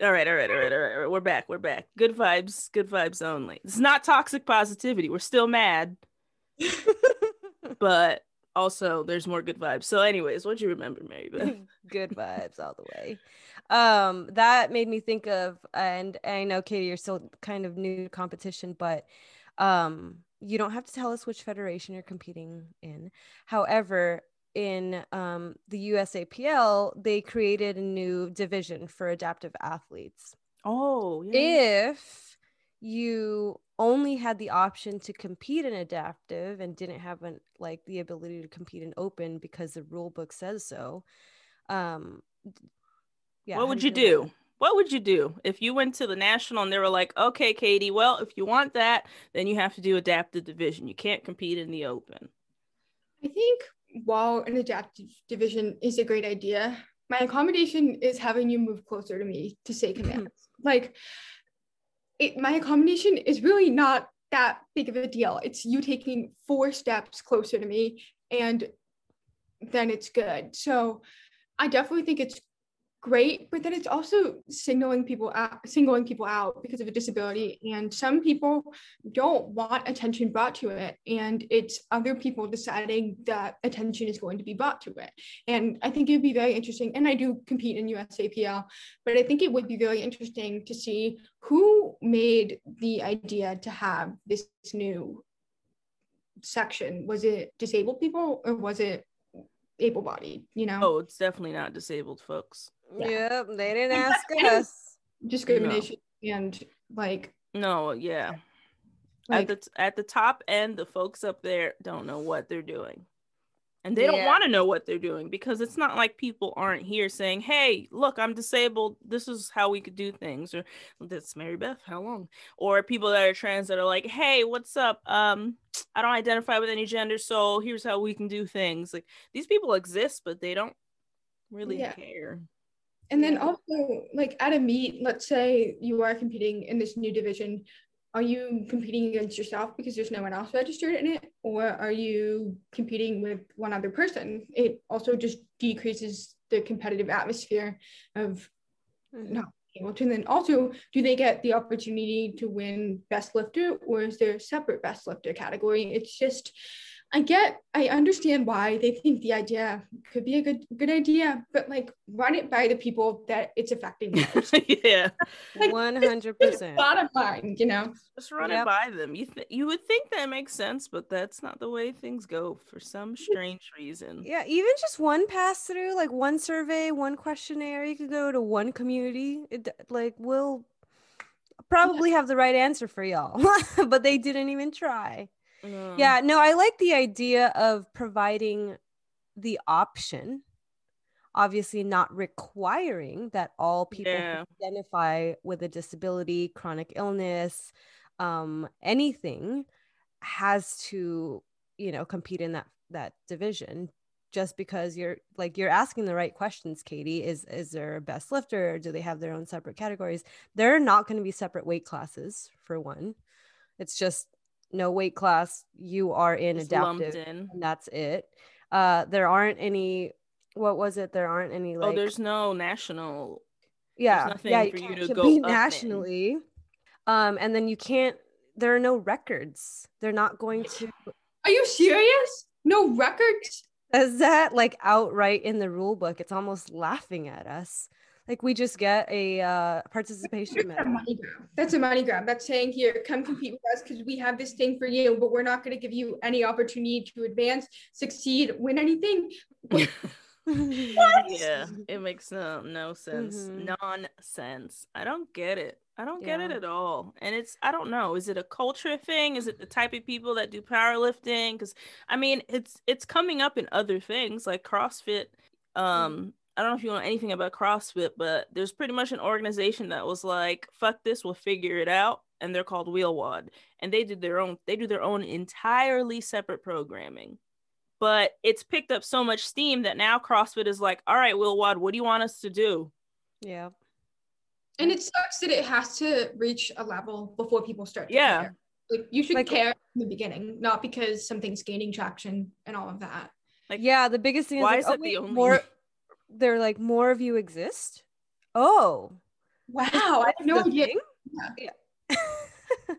[SPEAKER 1] All right, all right, all right, all right, all right. We're back. We're back. Good vibes. Good vibes only. It's not toxic positivity. We're still mad. but also there's more good vibes. So, anyways, what you remember, Marybeth?
[SPEAKER 2] good vibes all the way. Um, that made me think of, and I know Katie, you're still kind of new to competition, but um, you don't have to tell us which federation you're competing in. However, in um, the USAPL, they created a new division for adaptive athletes.
[SPEAKER 1] Oh,
[SPEAKER 2] yeah. if you only had the option to compete in adaptive and didn't have an, like the ability to compete in open because the rule book says so um
[SPEAKER 1] yeah what would you, do? what would you do? If you went to the national and they were like okay katie well if you want that then you have to do adaptive division. You can't compete in the open.
[SPEAKER 3] I think while an adaptive division is a great idea my accommodation is having you move closer to me to say commands. Like it, my accommodation is really not that big of a deal. It's you taking four steps closer to me, and then it's good. So I definitely think it's great, but then it's also signaling people out, singling people out because of a disability. And some people don't want attention brought to it. And it's other people deciding that attention is going to be brought to it. And I think it'd be very interesting. And I do compete in USAPL, but I think it would be very interesting to see who made the idea to have this new section. Was it disabled people or was it able bodied, you know?
[SPEAKER 1] Oh, it's definitely not disabled folks.
[SPEAKER 2] Yeah, yep, they didn't ask us.
[SPEAKER 3] Discrimination no. and like
[SPEAKER 1] no, yeah. Like, at the at the top end, the folks up there don't know what they're doing. And they yeah. don't want to know what they're doing because it's not like people aren't here saying, Hey, look, I'm disabled. This is how we could do things. Or that's Marybeth, how long? Or people that are trans that are like, Hey, what's up? Um, I don't identify with any gender, so here's how we can do things. Like these people exist, but they don't really yeah. care.
[SPEAKER 3] And then also, like at a meet, let's say you are competing in this new division, are you competing against yourself because there's no one else registered in it, or are you competing with one other person? It also just decreases the competitive atmosphere of mm-hmm. not able to. And then also, do they get the opportunity to win best lifter, or is there a separate best lifter category? It's just I get, I understand why they think the idea could be a good good idea, but like run it by the people that it's affecting
[SPEAKER 1] yeah,
[SPEAKER 2] one hundred percent.
[SPEAKER 3] Bottom line, you know,
[SPEAKER 1] just run
[SPEAKER 2] Yep.
[SPEAKER 1] it by them. You th- you would think that makes sense, but that's not the way things go for some strange reason.
[SPEAKER 2] Yeah, even just one pass through, like one survey, one questionnaire, you could go to one community. It like will probably have the right answer for y'all, but they didn't even try.
[SPEAKER 1] Um,
[SPEAKER 2] Yeah, no, I like the idea of providing the option. Obviously, not requiring that all people
[SPEAKER 1] Yeah.
[SPEAKER 2] identify with a disability, chronic illness, um, anything has to, you know, compete in that that division. Just because you're like you're asking the right questions, Katie. Is is there a best lifter? Or do they have their own separate categories? There are not going to be separate weight classes for one. It's just no weight class. You are in
[SPEAKER 1] just
[SPEAKER 2] adaptive
[SPEAKER 1] in.
[SPEAKER 2] and that's it. Uh, there aren't any. What was it? There aren't any like.
[SPEAKER 1] oh, there's no national.
[SPEAKER 2] yeah,
[SPEAKER 1] nothing
[SPEAKER 2] yeah.
[SPEAKER 1] for you
[SPEAKER 2] can't
[SPEAKER 1] to go
[SPEAKER 2] compete
[SPEAKER 1] in.
[SPEAKER 2] nationally. Um, and then you can't. There are no records. They're not going to.
[SPEAKER 3] are you serious? No records?
[SPEAKER 2] Is that like outright in the rule book? It's almost laughing at us. Like we just get a uh, participation
[SPEAKER 3] That's a
[SPEAKER 2] medal.
[SPEAKER 3] money grab. That's a money grab. That's saying here, come compete with us because we have this thing for you, but we're not going to give you any opportunity to advance, succeed, win anything. what?
[SPEAKER 1] yeah, it makes no no sense.
[SPEAKER 2] Mhm.
[SPEAKER 1] Nonsense. I don't get it. I don't get it at all. And it's I don't know. Is it a culture thing? Is it the type of people that do powerlifting? Because I mean, it's it's coming up in other things like CrossFit. Um, I don't know if you know anything about CrossFit, but there's pretty much an organization that was like, "Fuck this, we'll figure it out," and they're called WheelWOD, and they did their own. They do their own entirely separate programming but it's picked up so much steam that now CrossFit is like, all right, WheelWOD, what do you want us to do?
[SPEAKER 2] yeah.
[SPEAKER 3] And it sucks that it has to reach a level before people start to
[SPEAKER 1] Yeah.
[SPEAKER 3] care. Like you should
[SPEAKER 2] Like-
[SPEAKER 3] care in the beginning, not because something's gaining traction and all of that.
[SPEAKER 1] Like,
[SPEAKER 2] yeah, the biggest thing
[SPEAKER 1] why
[SPEAKER 2] is, oh,
[SPEAKER 1] is
[SPEAKER 2] like,
[SPEAKER 1] that the
[SPEAKER 2] oh, wait,
[SPEAKER 1] only-
[SPEAKER 2] more. They're like more of you exist. Oh,
[SPEAKER 3] Wow, I have no
[SPEAKER 2] the
[SPEAKER 3] idea. Yeah.
[SPEAKER 2] Yeah.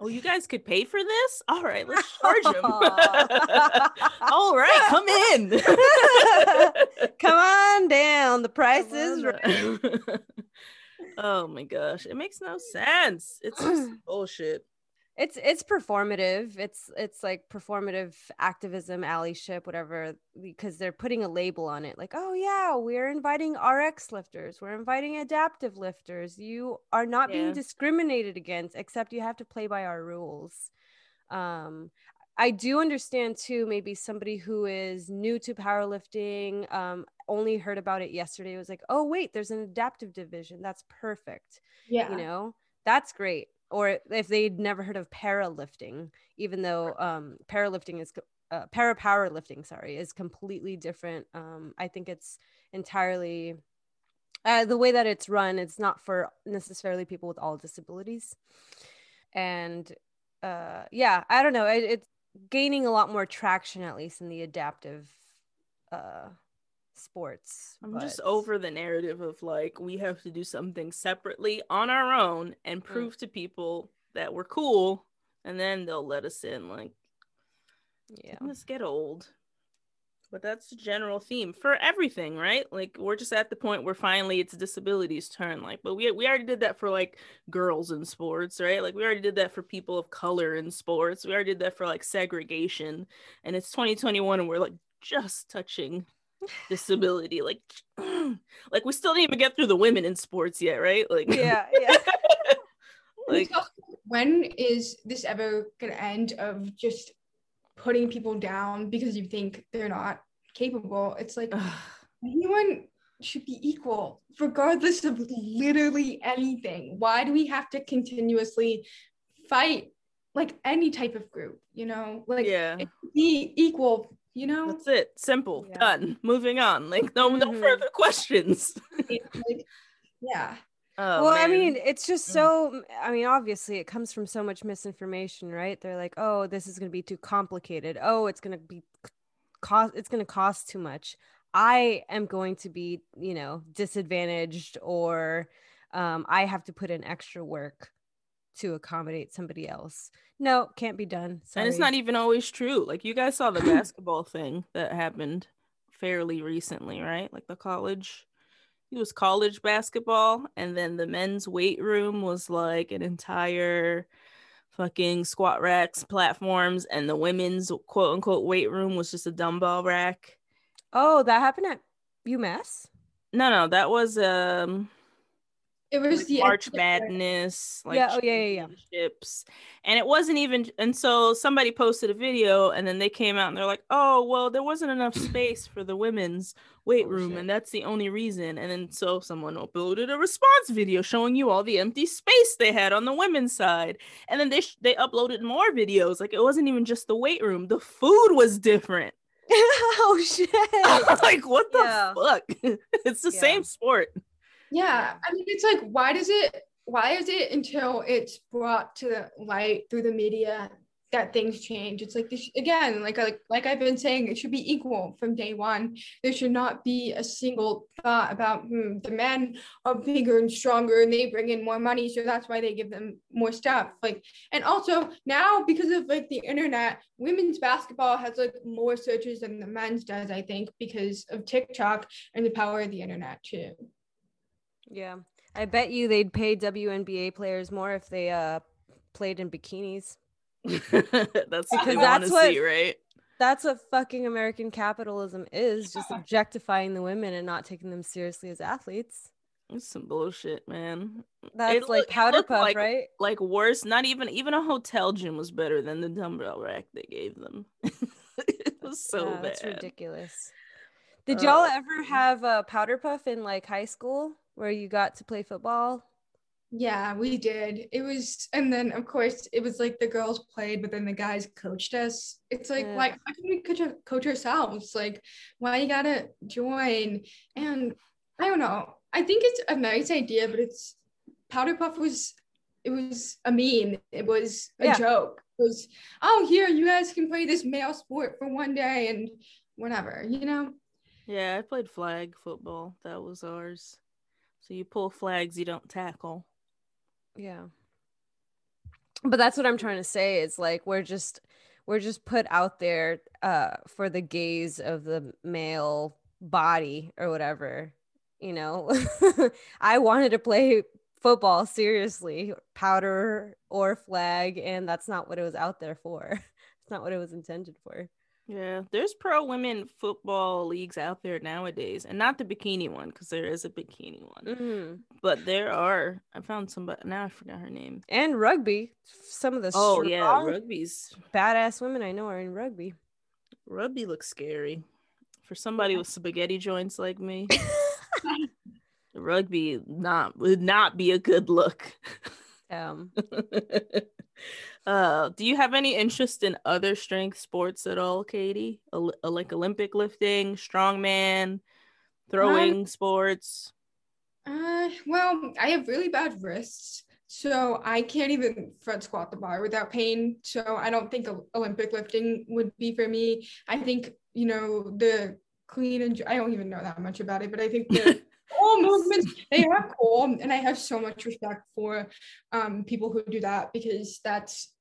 [SPEAKER 1] Oh, you guys could pay for this? All right, let's charge them. All right, come in.
[SPEAKER 2] Come on down. The price is right.
[SPEAKER 1] oh my gosh, it makes no sense. It's just bullshit.
[SPEAKER 2] It's it's performative. It's it's like performative activism, allyship, whatever, because they're putting a label on it. Like, oh yeah, we're inviting RX lifters, we're inviting adaptive lifters. You are not
[SPEAKER 1] Yeah.
[SPEAKER 2] being discriminated against, except you have to play by our rules. Um, I do understand too, maybe somebody who is new to powerlifting, um, only heard about it yesterday, was like, oh wait, there's an adaptive division. That's perfect
[SPEAKER 3] Yeah.
[SPEAKER 2] you know that's great or if they'd never heard of paralifting even though um paralifting is uh, para powerlifting sorry is completely different um i think it's entirely uh, the way that it's run it's not for necessarily people with all disabilities. And uh yeah i don't know it, it's gaining a lot more traction at least in the adaptive uh sports
[SPEAKER 1] I'm just over the narrative of like we have to do something separately on our own and mm. prove to people that we're cool, and then they'll let us in. Like,
[SPEAKER 2] yeah
[SPEAKER 1] Let's get old? But that's the general theme for everything, right? Like we're just at the point where finally it's disabilities turn. Like, but we we already did that for like girls in sports, right? Like we already did that for people of color in sports. We already did that for like segregation. And it's 2021 and we're like just touching disability. Like like we still didn't even get through the women in sports yet, right? Like
[SPEAKER 2] yeah yeah
[SPEAKER 1] like
[SPEAKER 3] It's when is this ever going to end of just putting people down because you think they're not capable? It's like anyone should be equal, regardless of literally anything. Why do we have to continuously fight like any type of group? You know, like
[SPEAKER 1] yeah.
[SPEAKER 3] be equal. You know,
[SPEAKER 1] That's it. Simple.
[SPEAKER 2] Yeah.
[SPEAKER 1] Done. Moving on. Like no no
[SPEAKER 2] Mhm.
[SPEAKER 1] further questions.
[SPEAKER 3] like, yeah.
[SPEAKER 1] Oh,
[SPEAKER 2] well, I mean, it's just
[SPEAKER 1] Mm.
[SPEAKER 2] so. I mean, obviously, it comes from so much misinformation, right? They're like, "Oh, this is going to be too complicated. Oh, it's going to be cost. It's going to cost too much. I am going to be, you know, disadvantaged, or um, I have to put in extra work to accommodate somebody else. No, can't be done. Sorry.
[SPEAKER 1] And it's not even always true. Like you guys saw the basketball thing that happened fairly recently, right? Like the college it was college basketball and then the men's weight room was like an entire fucking squat racks platforms and the women's quote unquote weight room was just a dumbbell rack.
[SPEAKER 2] Oh, that happened at UMass?
[SPEAKER 1] No, no, that was um
[SPEAKER 3] It was
[SPEAKER 1] like
[SPEAKER 3] the
[SPEAKER 1] March Madness, like
[SPEAKER 2] Yeah, oh, yeah, yeah, yeah.
[SPEAKER 1] And it wasn't even and so somebody posted a video and then they came out and they're like, Oh, well, there wasn't enough space for the women's weight
[SPEAKER 2] Oh,
[SPEAKER 1] room,
[SPEAKER 2] shit.
[SPEAKER 1] and that's the only reason. And then so someone uploaded a response video showing you all the empty space they had on the women's side. And then they sh- they uploaded more videos. Like it wasn't even just the weight room, the food was different.
[SPEAKER 2] oh shit.
[SPEAKER 1] like what the
[SPEAKER 2] Yeah.
[SPEAKER 1] fuck? it's the
[SPEAKER 2] Yeah.
[SPEAKER 1] same sport.
[SPEAKER 3] Yeah, I mean, it's like, why does it? Why is it until it's brought to light through the media that things change? It's like this again, like like like I've been saying, it should be equal from day one. There should not be a single thought about hmm, the men are bigger and stronger and they bring in more money, so that's why they give them more stuff. Like, and also now because of like the internet, women's basketball has like more searches than the men's does. I think because of TikTok and the power of the internet too.
[SPEAKER 2] Yeah. I bet you they'd pay WNBA players more if they uh played in bikinis.
[SPEAKER 1] that's what
[SPEAKER 2] Because
[SPEAKER 1] want
[SPEAKER 2] that's
[SPEAKER 1] to
[SPEAKER 2] what-
[SPEAKER 1] see, right?
[SPEAKER 2] That's what fucking American capitalism is, just objectifying the women and not taking them seriously as athletes.
[SPEAKER 1] It's some bullshit, man.
[SPEAKER 2] That's
[SPEAKER 1] look-
[SPEAKER 2] like
[SPEAKER 1] it
[SPEAKER 2] powder puff,
[SPEAKER 1] like-
[SPEAKER 2] right?
[SPEAKER 1] Like worse, not even even a hotel gym was better than the dumbbell rack they gave them. it was so
[SPEAKER 2] Yeah,
[SPEAKER 1] bad.
[SPEAKER 2] That's ridiculous. Did y'all
[SPEAKER 1] Uh,
[SPEAKER 2] ever have a powder puff in like high school where you got to play football?
[SPEAKER 3] Yeah, we did. It was, and then of course it was like the girls played, but then the guys coached us. It's like,
[SPEAKER 2] Yeah.
[SPEAKER 3] why, why can we coach, coach ourselves? Like, why you gotta join? And I don't know. I think it's a nice idea, but it's Powder Puff was, it was a meme. It was a
[SPEAKER 2] Yeah.
[SPEAKER 3] joke. It was, oh, here you guys can play this male sport for one day and whatever, you know.
[SPEAKER 1] Yeah, I played flag football. That was ours. So you pull flags, you don't tackle.
[SPEAKER 2] Yeah. But that's what I'm trying to say. Is like we're just we're just put out there uh for the gaze of the male body or whatever. You know. I wanted to play football seriously, powder or flag, and that's not what it was out there for. It's not what it was intended for.
[SPEAKER 1] Yeah, there's pro women football leagues out there nowadays, and not the bikini one because there is a bikini one,
[SPEAKER 2] Mhm.
[SPEAKER 1] but there are. I found somebody now. I forgot her name.
[SPEAKER 2] And rugby. Some of the
[SPEAKER 1] Oh yeah,
[SPEAKER 2] strong,
[SPEAKER 1] rugby's
[SPEAKER 2] badass women I know are in rugby.
[SPEAKER 1] rugby looks scary for somebody with spaghetti joints like me. rugby not would not be a good look.
[SPEAKER 2] Um,
[SPEAKER 1] uh, do you have any interest in other strength sports at all, Katie? Ol- uh, like Olympic lifting, strongman, throwing sports?
[SPEAKER 3] Uh, well, I have really bad wrists, so I can't even front squat the bar without pain. So I don't think Olympic lifting would be for me. I think you know the clean and I don't even know that much about it, but I think the all movements they are cool, and I have so much respect for um people who do that because that's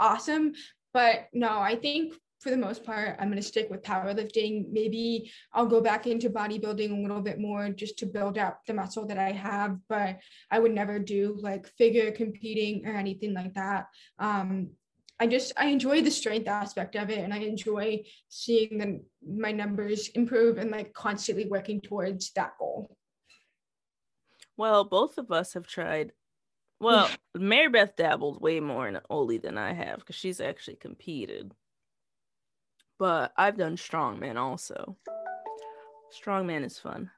[SPEAKER 3] awesome. But no, I think for the most part, I'm going to stick with powerlifting. Maybe I'll go back into bodybuilding a little bit more just to build up the muscle that I have, but I would never do like figure competing or anything like that. Um, I just I enjoy the strength aspect of it, and I enjoy seeing the, my numbers improve and like constantly working towards that goal.
[SPEAKER 1] Well, both of us have tried. Well, Marybeth dabbled way more in Oly than I have because she's actually competed. But I've done strongman also. Strongman is fun.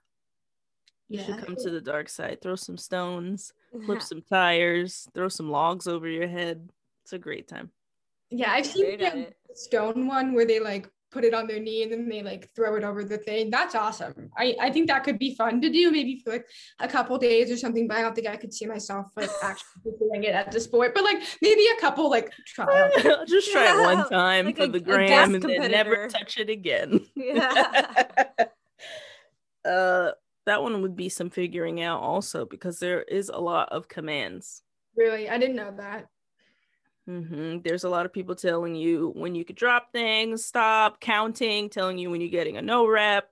[SPEAKER 1] You should come to the dark side. Throw some stones, flip some tires, throw some logs over your head. It's a great time.
[SPEAKER 3] Yeah, I've seen
[SPEAKER 2] Great
[SPEAKER 3] the stone one where they like put it on their knee and then they like throw it over the thing. That's awesome. I, I think that could be fun to do maybe for like a couple days or something, but I don't think I could see myself like actually doing it at a sport. But like maybe a couple like trials.
[SPEAKER 1] Just try it one time
[SPEAKER 2] like
[SPEAKER 1] for
[SPEAKER 2] a-
[SPEAKER 1] the
[SPEAKER 2] a
[SPEAKER 1] gram
[SPEAKER 2] gas
[SPEAKER 1] and then never touch it again.
[SPEAKER 2] Yeah.
[SPEAKER 1] uh that one would be some figuring out also because there is a lot of commands.
[SPEAKER 3] Really? I didn't know that.
[SPEAKER 1] Mm-hmm. There's a lot of people telling you when you could drop things, stop counting, telling you when you're getting a no rep.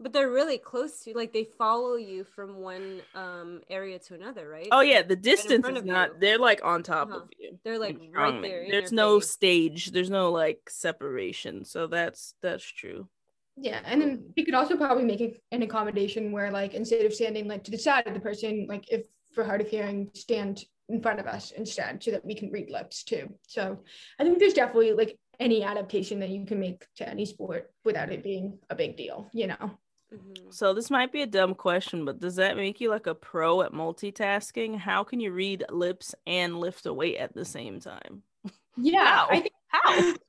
[SPEAKER 2] But they're really close to like they follow you from one um area to another, right?
[SPEAKER 1] Oh yeah, the distance is not. You. They're like on top uh-huh. of you.
[SPEAKER 2] They're like right there.
[SPEAKER 1] There's no face. stage. There's no like separation. So that's that's true.
[SPEAKER 3] Yeah, and then we could also probably make a, an accommodation where like instead of standing like to the side of the person, like if for hard of hearing, stand in front of us instead so that we can read lips too. So I think there's definitely like any adaptation that you can make to any sport without it being a big deal, you know.
[SPEAKER 1] Mm-hmm. So this might be a dumb question, but does that make you like a pro at multitasking? How can you read lips and lift a weight at the same time?
[SPEAKER 3] Yeah,
[SPEAKER 1] how?
[SPEAKER 3] I think
[SPEAKER 1] how.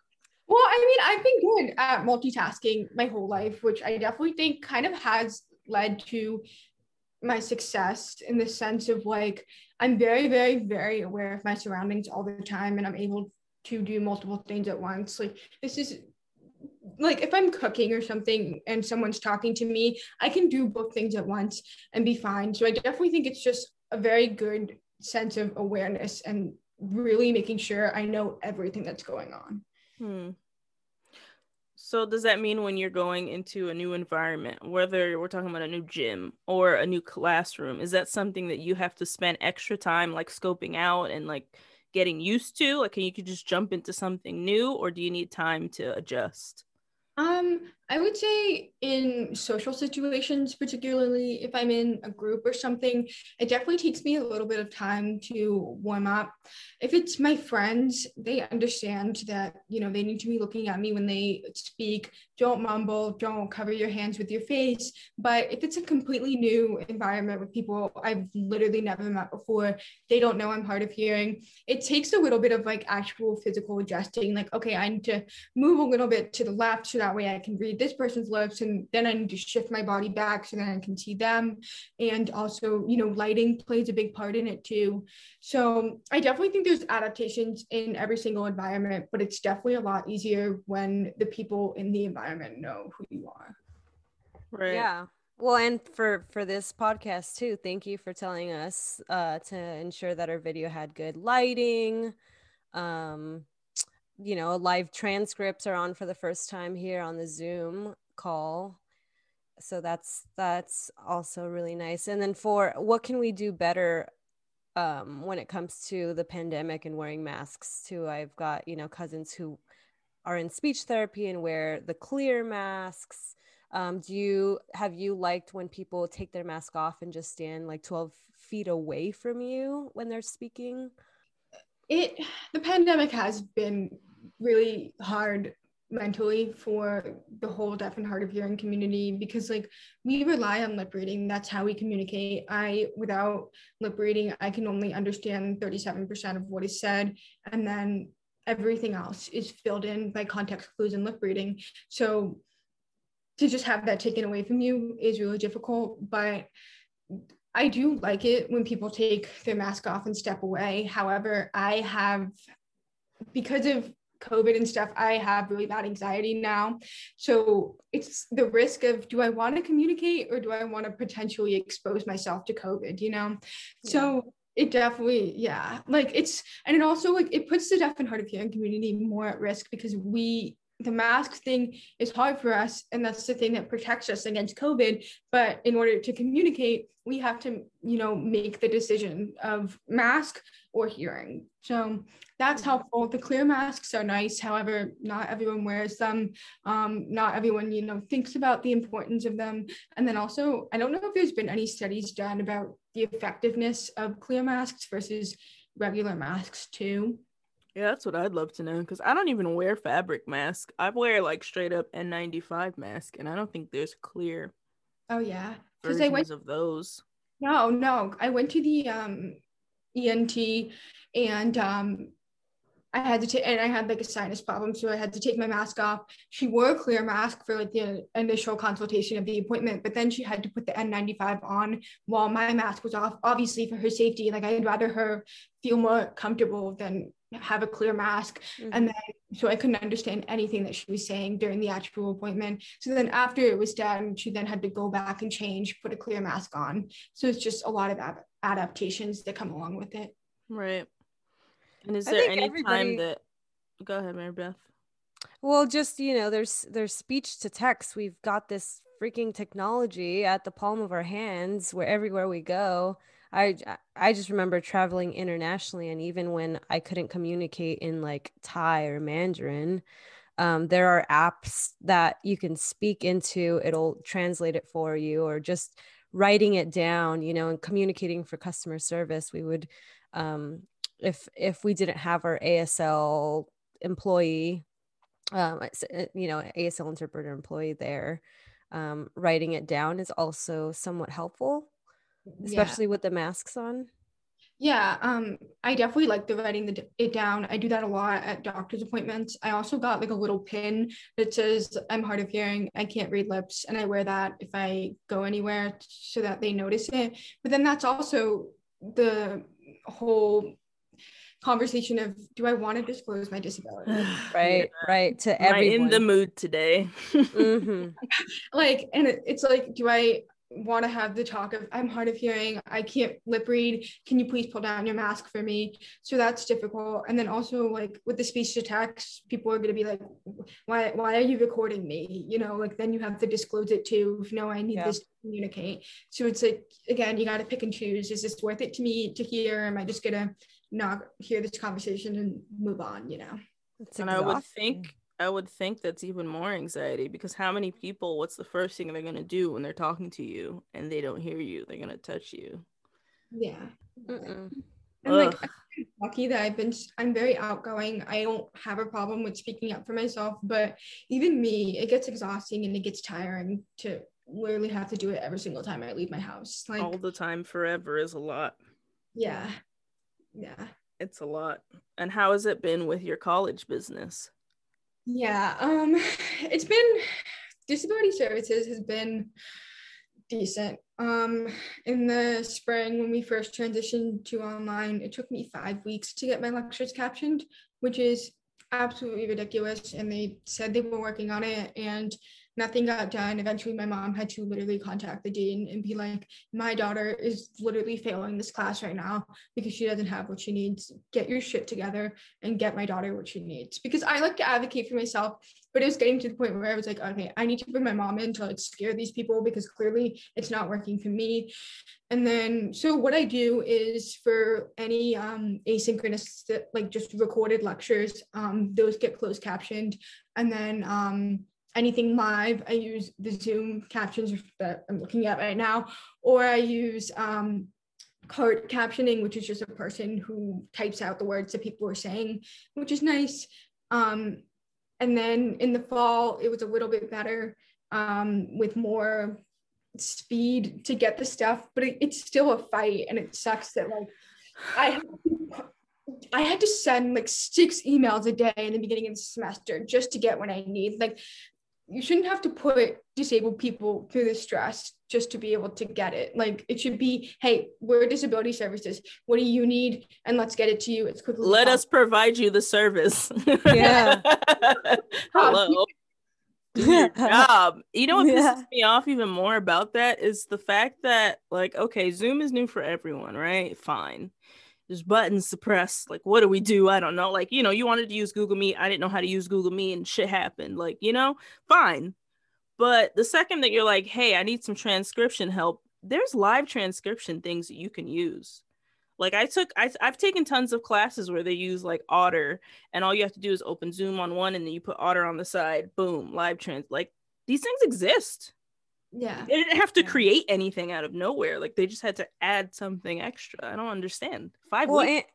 [SPEAKER 3] Well, I mean, I've been good at multitasking my whole life, which I definitely think kind of has led to my success in the sense of like I'm very, very, very aware of my surroundings all the time and I'm able to do multiple things at once. Like this is like if I'm cooking or something and someone's talking to me, I can do both things at once and be fine. So I definitely think it's just a very good sense of awareness and really making sure I know everything that's going on.
[SPEAKER 1] Hmm. So does that mean when you're going into a new environment, whether we're talking about a new gym or a new classroom, is that something that you have to spend extra time like scoping out and like getting used to? Like can you could just jump into something new or do you need time to adjust?
[SPEAKER 3] Um, I would say in social situations, particularly if I'm in a group or something, it definitely takes me a little bit of time to warm up. If it's my friends, they understand that, you know, they need to be looking at me when they speak. Don't mumble, don't cover your hands with your face. But if it's a completely new environment with people I've literally never met before, they don't know I'm hard of hearing. It takes a little bit of like actual physical adjusting, like, okay, I need to move a little bit to the left so that way I can read read this person's lips and then I need to shift my body back so then I can see them. And also, you know, lighting plays a big part in it too. So I definitely think there's adaptations in every single environment, but it's definitely a lot easier when the people in the environment know who you are.
[SPEAKER 2] Right. Yeah. Well, and for for this podcast too, thank you for telling us uh, to ensure that our video had good lighting, um, you know, live transcripts are on for the first time here on the Zoom call. So that's that's also really nice. And then for what can we do better um, when it comes to the pandemic and wearing masks too? I've got you know cousins who are in speech therapy and wear the clear masks. Um, do you have you liked when people take their mask off and just stand like 12 feet away from you when they're speaking?
[SPEAKER 3] It the pandemic has been really hard mentally for the whole deaf and hard of hearing community because like we rely on lip reading. That's how we communicate. I without lip reading i can only understand 37% of what is said and then everything else is filled in by context clues and lip reading. So to just have that taken away from you is really difficult but I do like it when people take their mask off and step away. However, I have, because of COVID and stuff, I have really bad anxiety now. So it's the risk of do I want to communicate or do I want to potentially expose myself to COVID, you know? Yeah. So it definitely, yeah. Like it's, and it also like it puts the deaf and hard of hearing community more at risk because we the mask thing is hard for us and that's the thing that protects us against covid. But in order to communicate we have to you know make the decision of mask or hearing. So that's mm-hmm. helpful. The clear masks are nice. However not everyone wears them. Um, not everyone you know thinks about the importance of them. And then also i don't know if there's been any studies done about the effectiveness of clear masks versus regular masks too
[SPEAKER 1] yeah, that's what I'd love to know because I don't even wear fabric mask. I wear like straight up N95 mask, and I don't think there's clear.
[SPEAKER 3] Oh yeah,
[SPEAKER 1] because I went of those.
[SPEAKER 3] No, no, I went to the um, ENT, and um, I had to take, and I had like a sinus problem, so I had to take my mask off. She wore a clear mask for like the initial consultation of the appointment, but then she had to put the N95 on while my mask was off, obviously for her safety. Like I'd rather her feel more comfortable than have a clear mask mm-hmm. and then so i couldn't understand anything that she was saying during the actual appointment so then after it was done she then had to go back and change put a clear mask on so it's just a lot of ab- adaptations that come along with it
[SPEAKER 1] Right. And is there any everybody... time that go ahead, Marybeth?
[SPEAKER 2] Well, just you know, there's there's speech to text. We've got this freaking technology at the palm of our hands where everywhere we go. I I just remember traveling internationally and even when I couldn't communicate in like Thai or Mandarin, um, there are apps that you can speak into, it'll translate it for you, or just writing it down, you know, and communicating for customer service. We would, um, if if we didn't have our ASL employee, um, uh, you know, ASL interpreter employee there, um, writing it down is also somewhat helpful, especially yeah. with the masks on.
[SPEAKER 3] Yeah, um, I definitely like the writing the, it down. I do that a lot at doctor's appointments. I also got like a little pin that says I'm hard of hearing. I can't read lips, and I wear that if I go anywhere so that they notice it. But then that's also the whole conversation of do I want to disclose my disability?
[SPEAKER 2] right, yeah. right. To everyone I'm
[SPEAKER 1] in the mood today. mm-hmm.
[SPEAKER 3] Like, and it, it's like, do I want to have the talk of I'm hard of hearing, I can't lip read. Can you please pull down your mask for me? So that's difficult. And then also like with the speech to text, people are gonna be like, why why are you recording me? You know, like then you have to disclose it too. No, I need yeah. this to communicate. So it's like again, you gotta pick and choose. Is this worth it to me to hear? Am I just gonna not hear this conversation and move on, you know?
[SPEAKER 1] It's and I would think I would think that's even more anxiety because how many people, what's the first thing they're going to do when they're talking to you and they don't hear you? They're going to touch you.
[SPEAKER 3] Yeah. Mm-mm. And like, I'm lucky that I've been, I'm very outgoing. I don't have a problem with speaking up for myself, but even me, it gets exhausting and it gets tiring to literally have to do it every single time I leave my house.
[SPEAKER 1] Like, all the time, forever is a lot.
[SPEAKER 3] Yeah. Yeah.
[SPEAKER 1] It's a lot. And how has it been with your college business?
[SPEAKER 3] Yeah, um, it's been disability services has been decent. Um, in the spring, when we first transitioned to online, it took me five weeks to get my lectures captioned, which is absolutely ridiculous. And they said they were working on it, and nothing got done. Eventually, my mom had to literally contact the dean and be like, My daughter is literally failing this class right now because she doesn't have what she needs. Get your shit together and get my daughter what she needs. Because I like to advocate for myself, but it was getting to the point where I was like, Okay, I need to bring my mom in to like scare these people because clearly it's not working for me. And then, so what I do is for any um, asynchronous, like just recorded lectures, um, those get closed captioned. And then, um, anything live, I use the Zoom captions that I'm looking at right now, or I use um, CART captioning, which is just a person who types out the words that people are saying, which is nice. Um, and then in the fall, it was a little bit better um, with more speed to get the stuff, but it, it's still a fight, and it sucks that like I I had to send like six emails a day in the beginning of the semester just to get what I need. Like you shouldn't have to put disabled people through the stress just to be able to get it. Like it should be, hey, we're disability services. What do you need? And let's get it to you as quickly.
[SPEAKER 1] Let us provide you the service. Yeah. Hello. your job. You know what yeah. pisses me off even more about that is the fact that like, okay, Zoom is new for everyone, right? Fine there's buttons to press. Like, what do we do? I don't know. Like, you know, you wanted to use Google Meet. I didn't know how to use Google Meet and shit happened. Like, you know, fine. But the second that you're like, hey, I need some transcription help, there's live transcription things that you can use. Like I took, I, I've taken tons of classes where they use like Otter, and all you have to do is open Zoom on one, and then you put Otter on the side. Boom, live trans. Like these things exist
[SPEAKER 3] yeah.
[SPEAKER 1] They didn't have to yeah. create anything out of nowhere like they just had to add something extra i don't understand. Five well, weeks?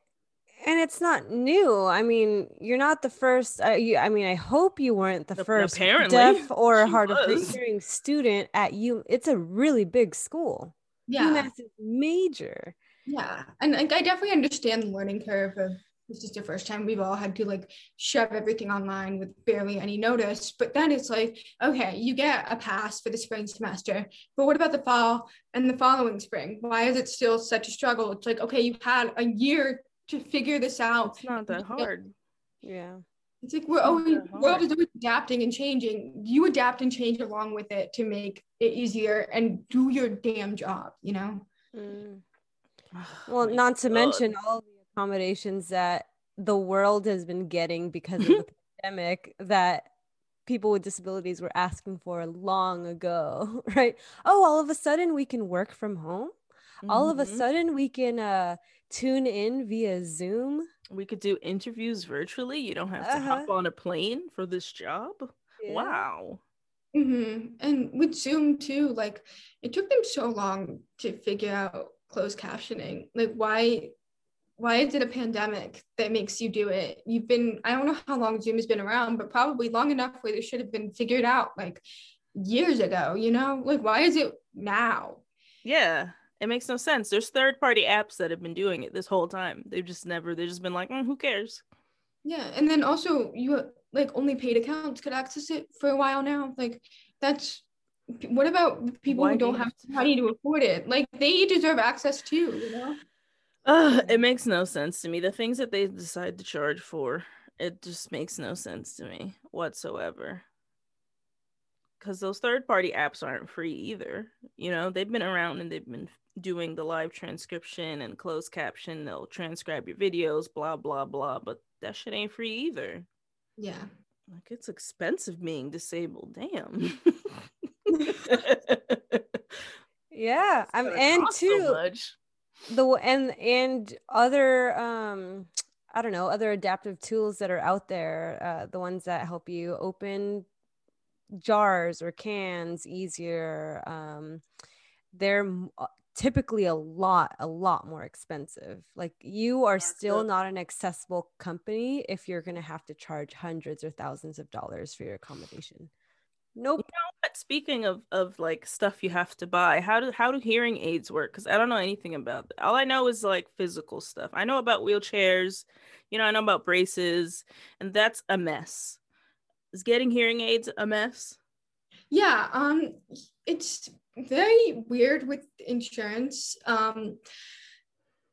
[SPEAKER 2] and, and it's not new i mean you're not the first uh, you, i mean i hope you weren't the first Apparently, deaf or hard of hearing student at you it's a really big school.
[SPEAKER 3] Yeah. UMass
[SPEAKER 2] is major.
[SPEAKER 3] Yeah and like, i definitely understand the learning curve of this is the first time we've all had to like shove everything online with barely any notice. But then it's like, okay, you get a pass for the spring semester, but what about the fall and the following spring? Why is it still such a struggle? It's like, okay, you've had a year to figure this out.
[SPEAKER 1] It's not that hard.
[SPEAKER 2] Yeah.
[SPEAKER 3] It's like we're always world is always adapting and changing. You adapt and change along with it to make it easier and do your damn job, you know?
[SPEAKER 2] Mm. Well, not to mention all the accommodations that the world has been getting because of the pandemic that people with disabilities were asking for long ago, right? Oh, all of a sudden we can work from home. Mm-hmm. All of a mm-hmm. sudden we can uh, tune in via Zoom.
[SPEAKER 1] We could do interviews virtually. You don't have to uh-huh. hop on a plane for this job. Yeah. Wow.
[SPEAKER 3] Mm-hmm. And with Zoom too, like it took them so long to figure out closed captioning. Like why why is it a pandemic that makes you do it? You've been, I don't know how long Zoom has been around, but probably long enough where it should have been figured out like years ago, you know? Like, why is it now?
[SPEAKER 1] Yeah, it makes no sense. There's third party apps that have been doing it this whole time. They've just never, they've just been like, mm, who cares?
[SPEAKER 3] Yeah. And then also, you like only paid accounts could access it for a while now. Like, that's what about people Why who don't do have money to afford it? Like, they deserve access too, you know?
[SPEAKER 1] Uh, it makes no sense to me. The things that they decide to charge for, it just makes no sense to me whatsoever. Because those third party apps aren't free either. You know, they've been around and they've been doing the live transcription and closed caption. They'll transcribe your videos, blah, blah, blah. But that shit ain't free either.
[SPEAKER 3] Yeah.
[SPEAKER 1] Like, it's expensive being disabled. Damn.
[SPEAKER 2] yeah. I'm and too. So much the and and other um I don't know other adaptive tools that are out there, uh, the ones that help you open jars or cans easier. Um, they're uh, typically a lot a lot more expensive like you are still not an accessible company if you're going to have to charge hundreds or thousands of dollars for your accommodation nope.
[SPEAKER 1] You know speaking of of like stuff you have to buy how do how do hearing aids work? Because i don't know anything about that all i know is like physical stuff. I know about wheelchairs you know i know about braces and that's a mess. Is getting hearing aids a mess?
[SPEAKER 3] Yeah um it's very weird with insurance. Um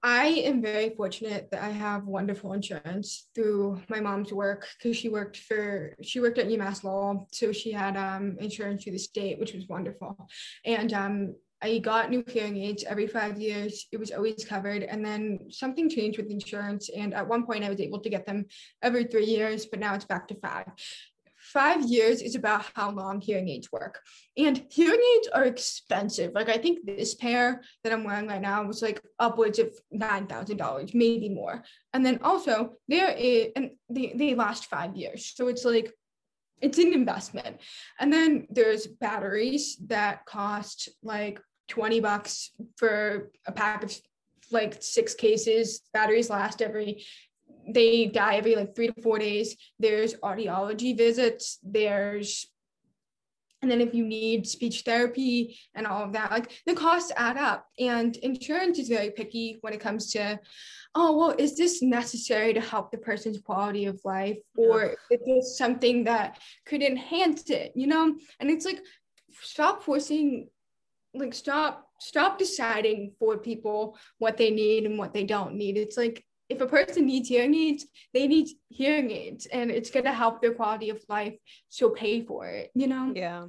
[SPEAKER 3] I am very fortunate that I have wonderful insurance through my mom's work because she worked for she worked at UMass Lowell, so she had um, insurance through the state, which was wonderful. And um, I got new hearing aids every five years. It was always covered, and then something changed with insurance. And at one point, I was able to get them every three years, but now it's back to five five years is about how long hearing aids work. And hearing aids are expensive. Like I think this pair that I'm wearing right now was like upwards of nine thousand dollars, maybe more. And then also there is and they, they last five years. So it's like it's an investment. And then there's batteries that cost like 20 bucks for a pack of like six cases. Batteries last every they die every like three to four days. There's audiology visits. There's and then if you need speech therapy and all of that, like the costs add up. And insurance is very picky when it comes to, oh, well, is this necessary to help the person's quality of life? Or is this something that could enhance it, you know? And it's like, stop forcing, like, stop, stop deciding for people what they need and what they don't need. It's like, if a person needs hearing aids, they need hearing aids and it's going to help their quality of life. So pay for it, you know?
[SPEAKER 2] Yeah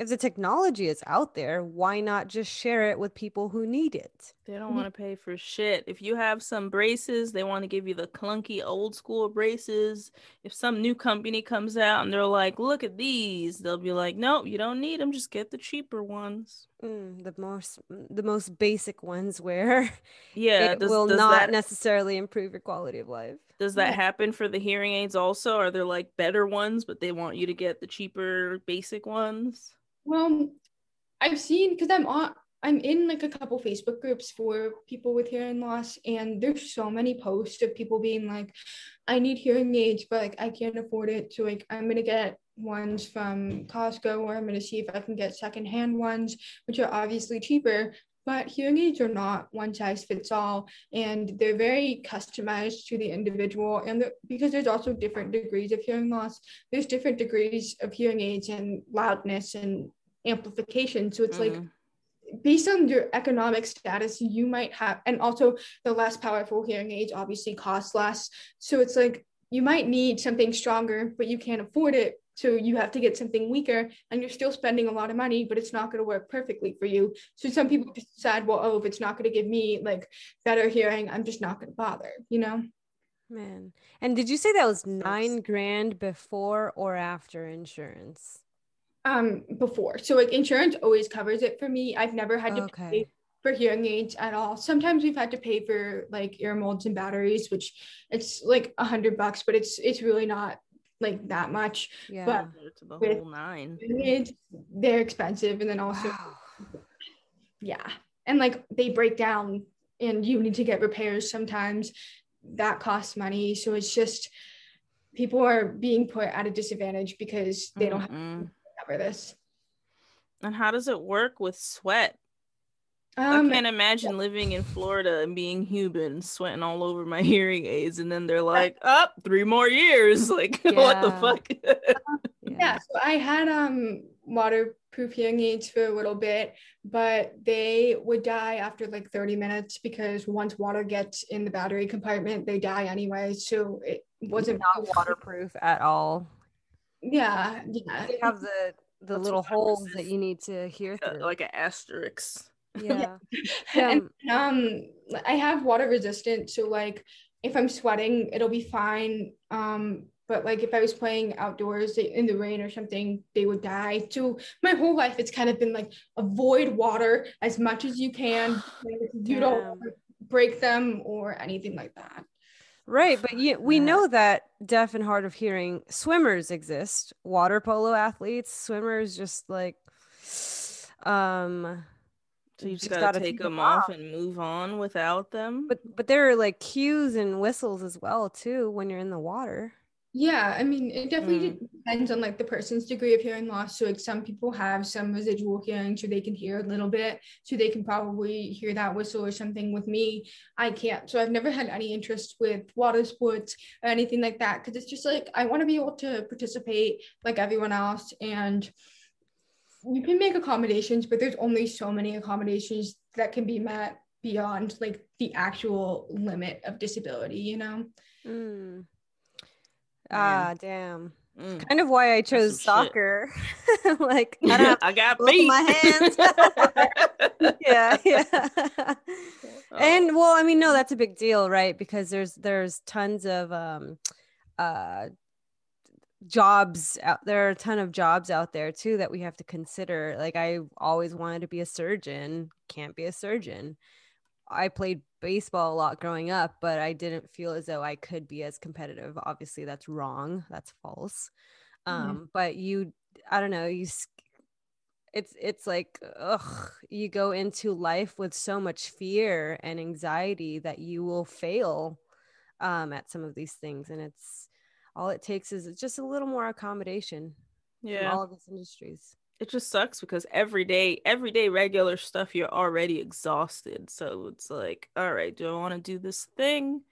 [SPEAKER 2] if the technology is out there, why not just share it with people who need it?
[SPEAKER 1] They don't want to pay for shit. If you have some braces, they want to give you the clunky old school braces. If some new company comes out and they're like, look at these, they'll be like, nope, you don't need them. Just get the cheaper ones.
[SPEAKER 2] Mm, the most the most basic ones where
[SPEAKER 1] yeah
[SPEAKER 2] it does, will does not that, necessarily improve your quality of life.
[SPEAKER 1] Does that yeah. happen for the hearing aids also? Are there like better ones, but they want you to get the cheaper basic ones?
[SPEAKER 3] Well, I've seen because I'm on I'm in like a couple Facebook groups for people with hearing loss, and there's so many posts of people being like, I need hearing aids, but like I can't afford it. So like I'm gonna get ones from Costco or I'm gonna see if I can get secondhand ones, which are obviously cheaper. But hearing aids are not one size fits all, and they're very customized to the individual. And because there's also different degrees of hearing loss, there's different degrees of hearing aids and loudness and amplification. So it's mm. like based on your economic status, you might have, and also the less powerful hearing aids obviously cost less. So it's like you might need something stronger, but you can't afford it. So you have to get something weaker and you're still spending a lot of money, but it's not going to work perfectly for you. So some people just decide, well, oh, if it's not going to give me like better hearing, I'm just not going to bother, you know?
[SPEAKER 2] Man. And did you say that was nine grand before or after insurance?
[SPEAKER 3] Um, before. So like insurance always covers it for me. I've never had to
[SPEAKER 2] Okay.
[SPEAKER 3] pay for hearing aids at all. Sometimes we've had to pay for like ear molds and batteries, which it's like a hundred bucks, but it's it's really not like that much.
[SPEAKER 2] Yeah.
[SPEAKER 3] But
[SPEAKER 1] to the
[SPEAKER 3] with-
[SPEAKER 1] whole nine.
[SPEAKER 3] aids, they're expensive, and then also
[SPEAKER 2] Wow.
[SPEAKER 3] yeah, and like they break down, and you need to get repairs sometimes. That costs money, so it's just people are being put at a disadvantage because they don't have Cover this.
[SPEAKER 1] And how does it work with sweat?
[SPEAKER 3] Um,
[SPEAKER 1] I can't imagine living in Florida and being human, sweating all over my hearing aids, and then they're like, "Up, three more years." Like, what the
[SPEAKER 2] Yeah.
[SPEAKER 1] fuck?
[SPEAKER 3] yeah so i had um waterproof hearing aids for a little bit but they would die after like 30 minutes because once water gets in the battery compartment they die anyway so it wasn't
[SPEAKER 2] not waterproof at all.
[SPEAKER 3] Yeah yeah
[SPEAKER 2] They have the the
[SPEAKER 1] That's
[SPEAKER 2] little holes
[SPEAKER 1] viruses-
[SPEAKER 2] that you need to hear through.
[SPEAKER 1] like an asterisk.
[SPEAKER 2] yeah.
[SPEAKER 3] and
[SPEAKER 2] Um,
[SPEAKER 3] um i have water resistant so like if i'm sweating it'll be fine um but like if i was playing outdoors in the rain or something they would die so my whole life it's kind of been like avoid water as much as you can you don't break them or anything like that
[SPEAKER 2] Right, but you, we know that deaf and hard of hearing swimmers exist. Water polo athletes, swimmers, just like, um,
[SPEAKER 1] So you just,
[SPEAKER 2] Just
[SPEAKER 1] gotta,
[SPEAKER 2] gotta
[SPEAKER 1] take them
[SPEAKER 2] 'em
[SPEAKER 1] off
[SPEAKER 2] off.
[SPEAKER 1] and move on without them.
[SPEAKER 2] but but there are like cues and whistles as well too when you're in the water.
[SPEAKER 3] Yeah i mean it definitely
[SPEAKER 1] Mm.
[SPEAKER 3] depends on like the person's degree of hearing loss so like some people have some residual hearing so they can hear a little bit so they can probably hear that whistle or something with me i can't so i've never had any interest with water sports or anything like that because it's just like i want to be able to participate like everyone else and you can make accommodations but there's only so many accommodations that can be met beyond like the actual limit of disability you know
[SPEAKER 2] Mm. Ah, damn.
[SPEAKER 1] Mm.
[SPEAKER 2] Kind of why I chose soccer. like I don't
[SPEAKER 1] I got feet.
[SPEAKER 2] my hands. yeah, yeah.
[SPEAKER 1] Oh.
[SPEAKER 2] And well, I mean, no, that's a big deal, right? Because there's there's tons of um uh jobs out there are a ton of jobs out there too that we have to consider. Like I always wanted to be a surgeon, can't be a surgeon. I played baseball a lot growing up, but I didn't feel as though I could be as competitive. Obviously, that's wrong. That's false.
[SPEAKER 3] Mhm.
[SPEAKER 2] Um, but you, I don't know, you. It's it's like ugh, you go into life with so much fear and anxiety that you will fail um, at some of these things, and it's all it takes is just a little more accommodation
[SPEAKER 1] yeah.
[SPEAKER 2] all of these industries.
[SPEAKER 1] It just sucks because every day everyday regular stuff you're already exhausted. So it's like all right do i want to do this thing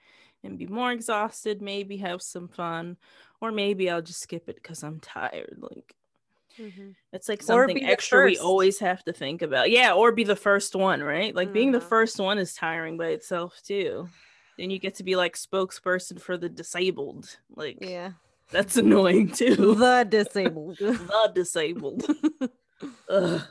[SPEAKER 1] and be more exhausted maybe have some fun or maybe i'll just skip it because i'm tired like it's like something extra we always have to think about. Yeah or be the first one right? Like being the
[SPEAKER 2] Mhm.
[SPEAKER 1] first one is tiring by itself too. Then you get to be like spokesperson for the disabled like
[SPEAKER 2] Yeah,
[SPEAKER 1] that's annoying too
[SPEAKER 2] the disabled.
[SPEAKER 1] the disabled Ugh.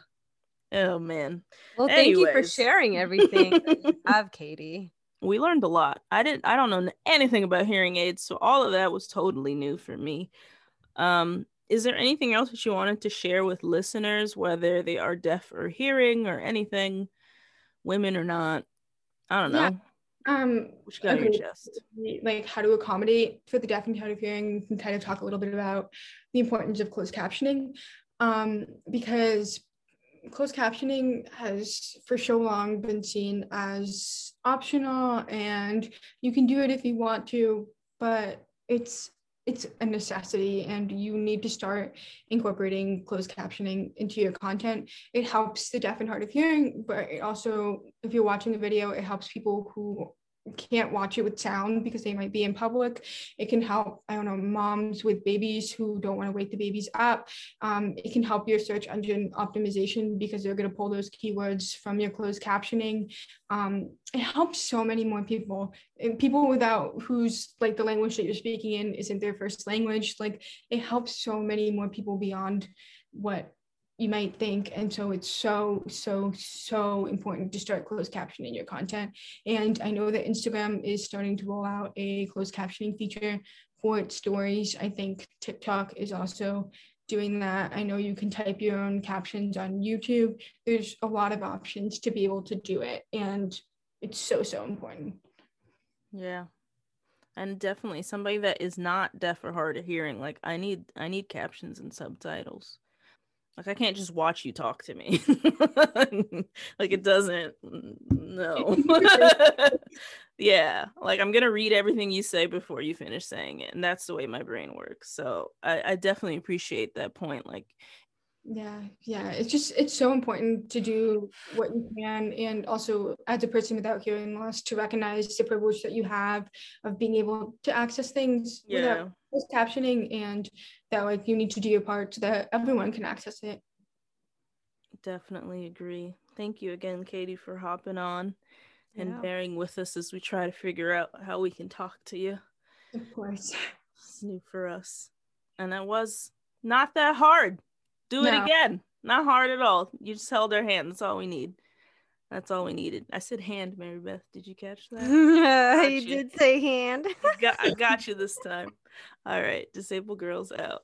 [SPEAKER 1] Oh man.
[SPEAKER 2] well, thank you for sharing everything that you have, Katie.
[SPEAKER 1] We learned a lot. I didn't I don't know anything about hearing aids, so all of that was totally new for me. Um is there anything else that you wanted to share with listeners whether they are deaf or hearing or anything women or not? I don't know.
[SPEAKER 3] Yeah. Um
[SPEAKER 1] What you got your
[SPEAKER 3] Okay.
[SPEAKER 1] chest?
[SPEAKER 3] like how to accommodate for the deaf and hard of hearing and kind of talk a little bit about the importance of closed captioning um, because closed captioning has for so long been seen as optional and you can do it if you want to but it's it's a necessity and you need to start incorporating closed captioning into your content. It helps the deaf and hard of hearing but it also if you're watching the video it helps people who can't watch it with sound because they might be in public. It can help, I don't know, moms with babies who don't want to wake the babies up. Um, it can help your search engine optimization because they're going to pull those keywords from your closed captioning. Um, it helps so many more people and people without whose like the language that you're speaking in isn't their first language. Like it helps so many more people beyond what you might think. And so it's so, so, so important to start closed captioning your content. And I know that Instagram is starting to roll out a closed captioning feature for its stories. I think TikTok is also doing that. I know you can type your own captions on YouTube. There's a lot of options to be able to do it. And it's so, so important.
[SPEAKER 1] Yeah. And definitely somebody that is not deaf or hard of hearing, like I need I need captions and subtitles. Like I can't just watch you talk to me. like it doesn't no. yeah. Like I'm gonna read everything you say before you finish saying it. And that's the way my brain works. So I, I definitely appreciate that point. Like
[SPEAKER 3] yeah yeah it's just it's so important to do what you can and also as a person without hearing loss to recognize the privilege that you have of being able to access things yeah. without captioning and that like you need to do your part so that everyone can access it
[SPEAKER 1] definitely agree thank you again katie for hopping on and yeah. bearing with us as we try to figure out how we can talk to you
[SPEAKER 3] of course
[SPEAKER 1] it's new for us and that was not that hard do it no. again. Not hard at all. You just held her hand. That's all we need. That's all we needed. I said hand, Marybeth. Did you catch that?
[SPEAKER 2] you, you, did say hand.
[SPEAKER 1] I, got, I got you this time. All right. Disabled girls out.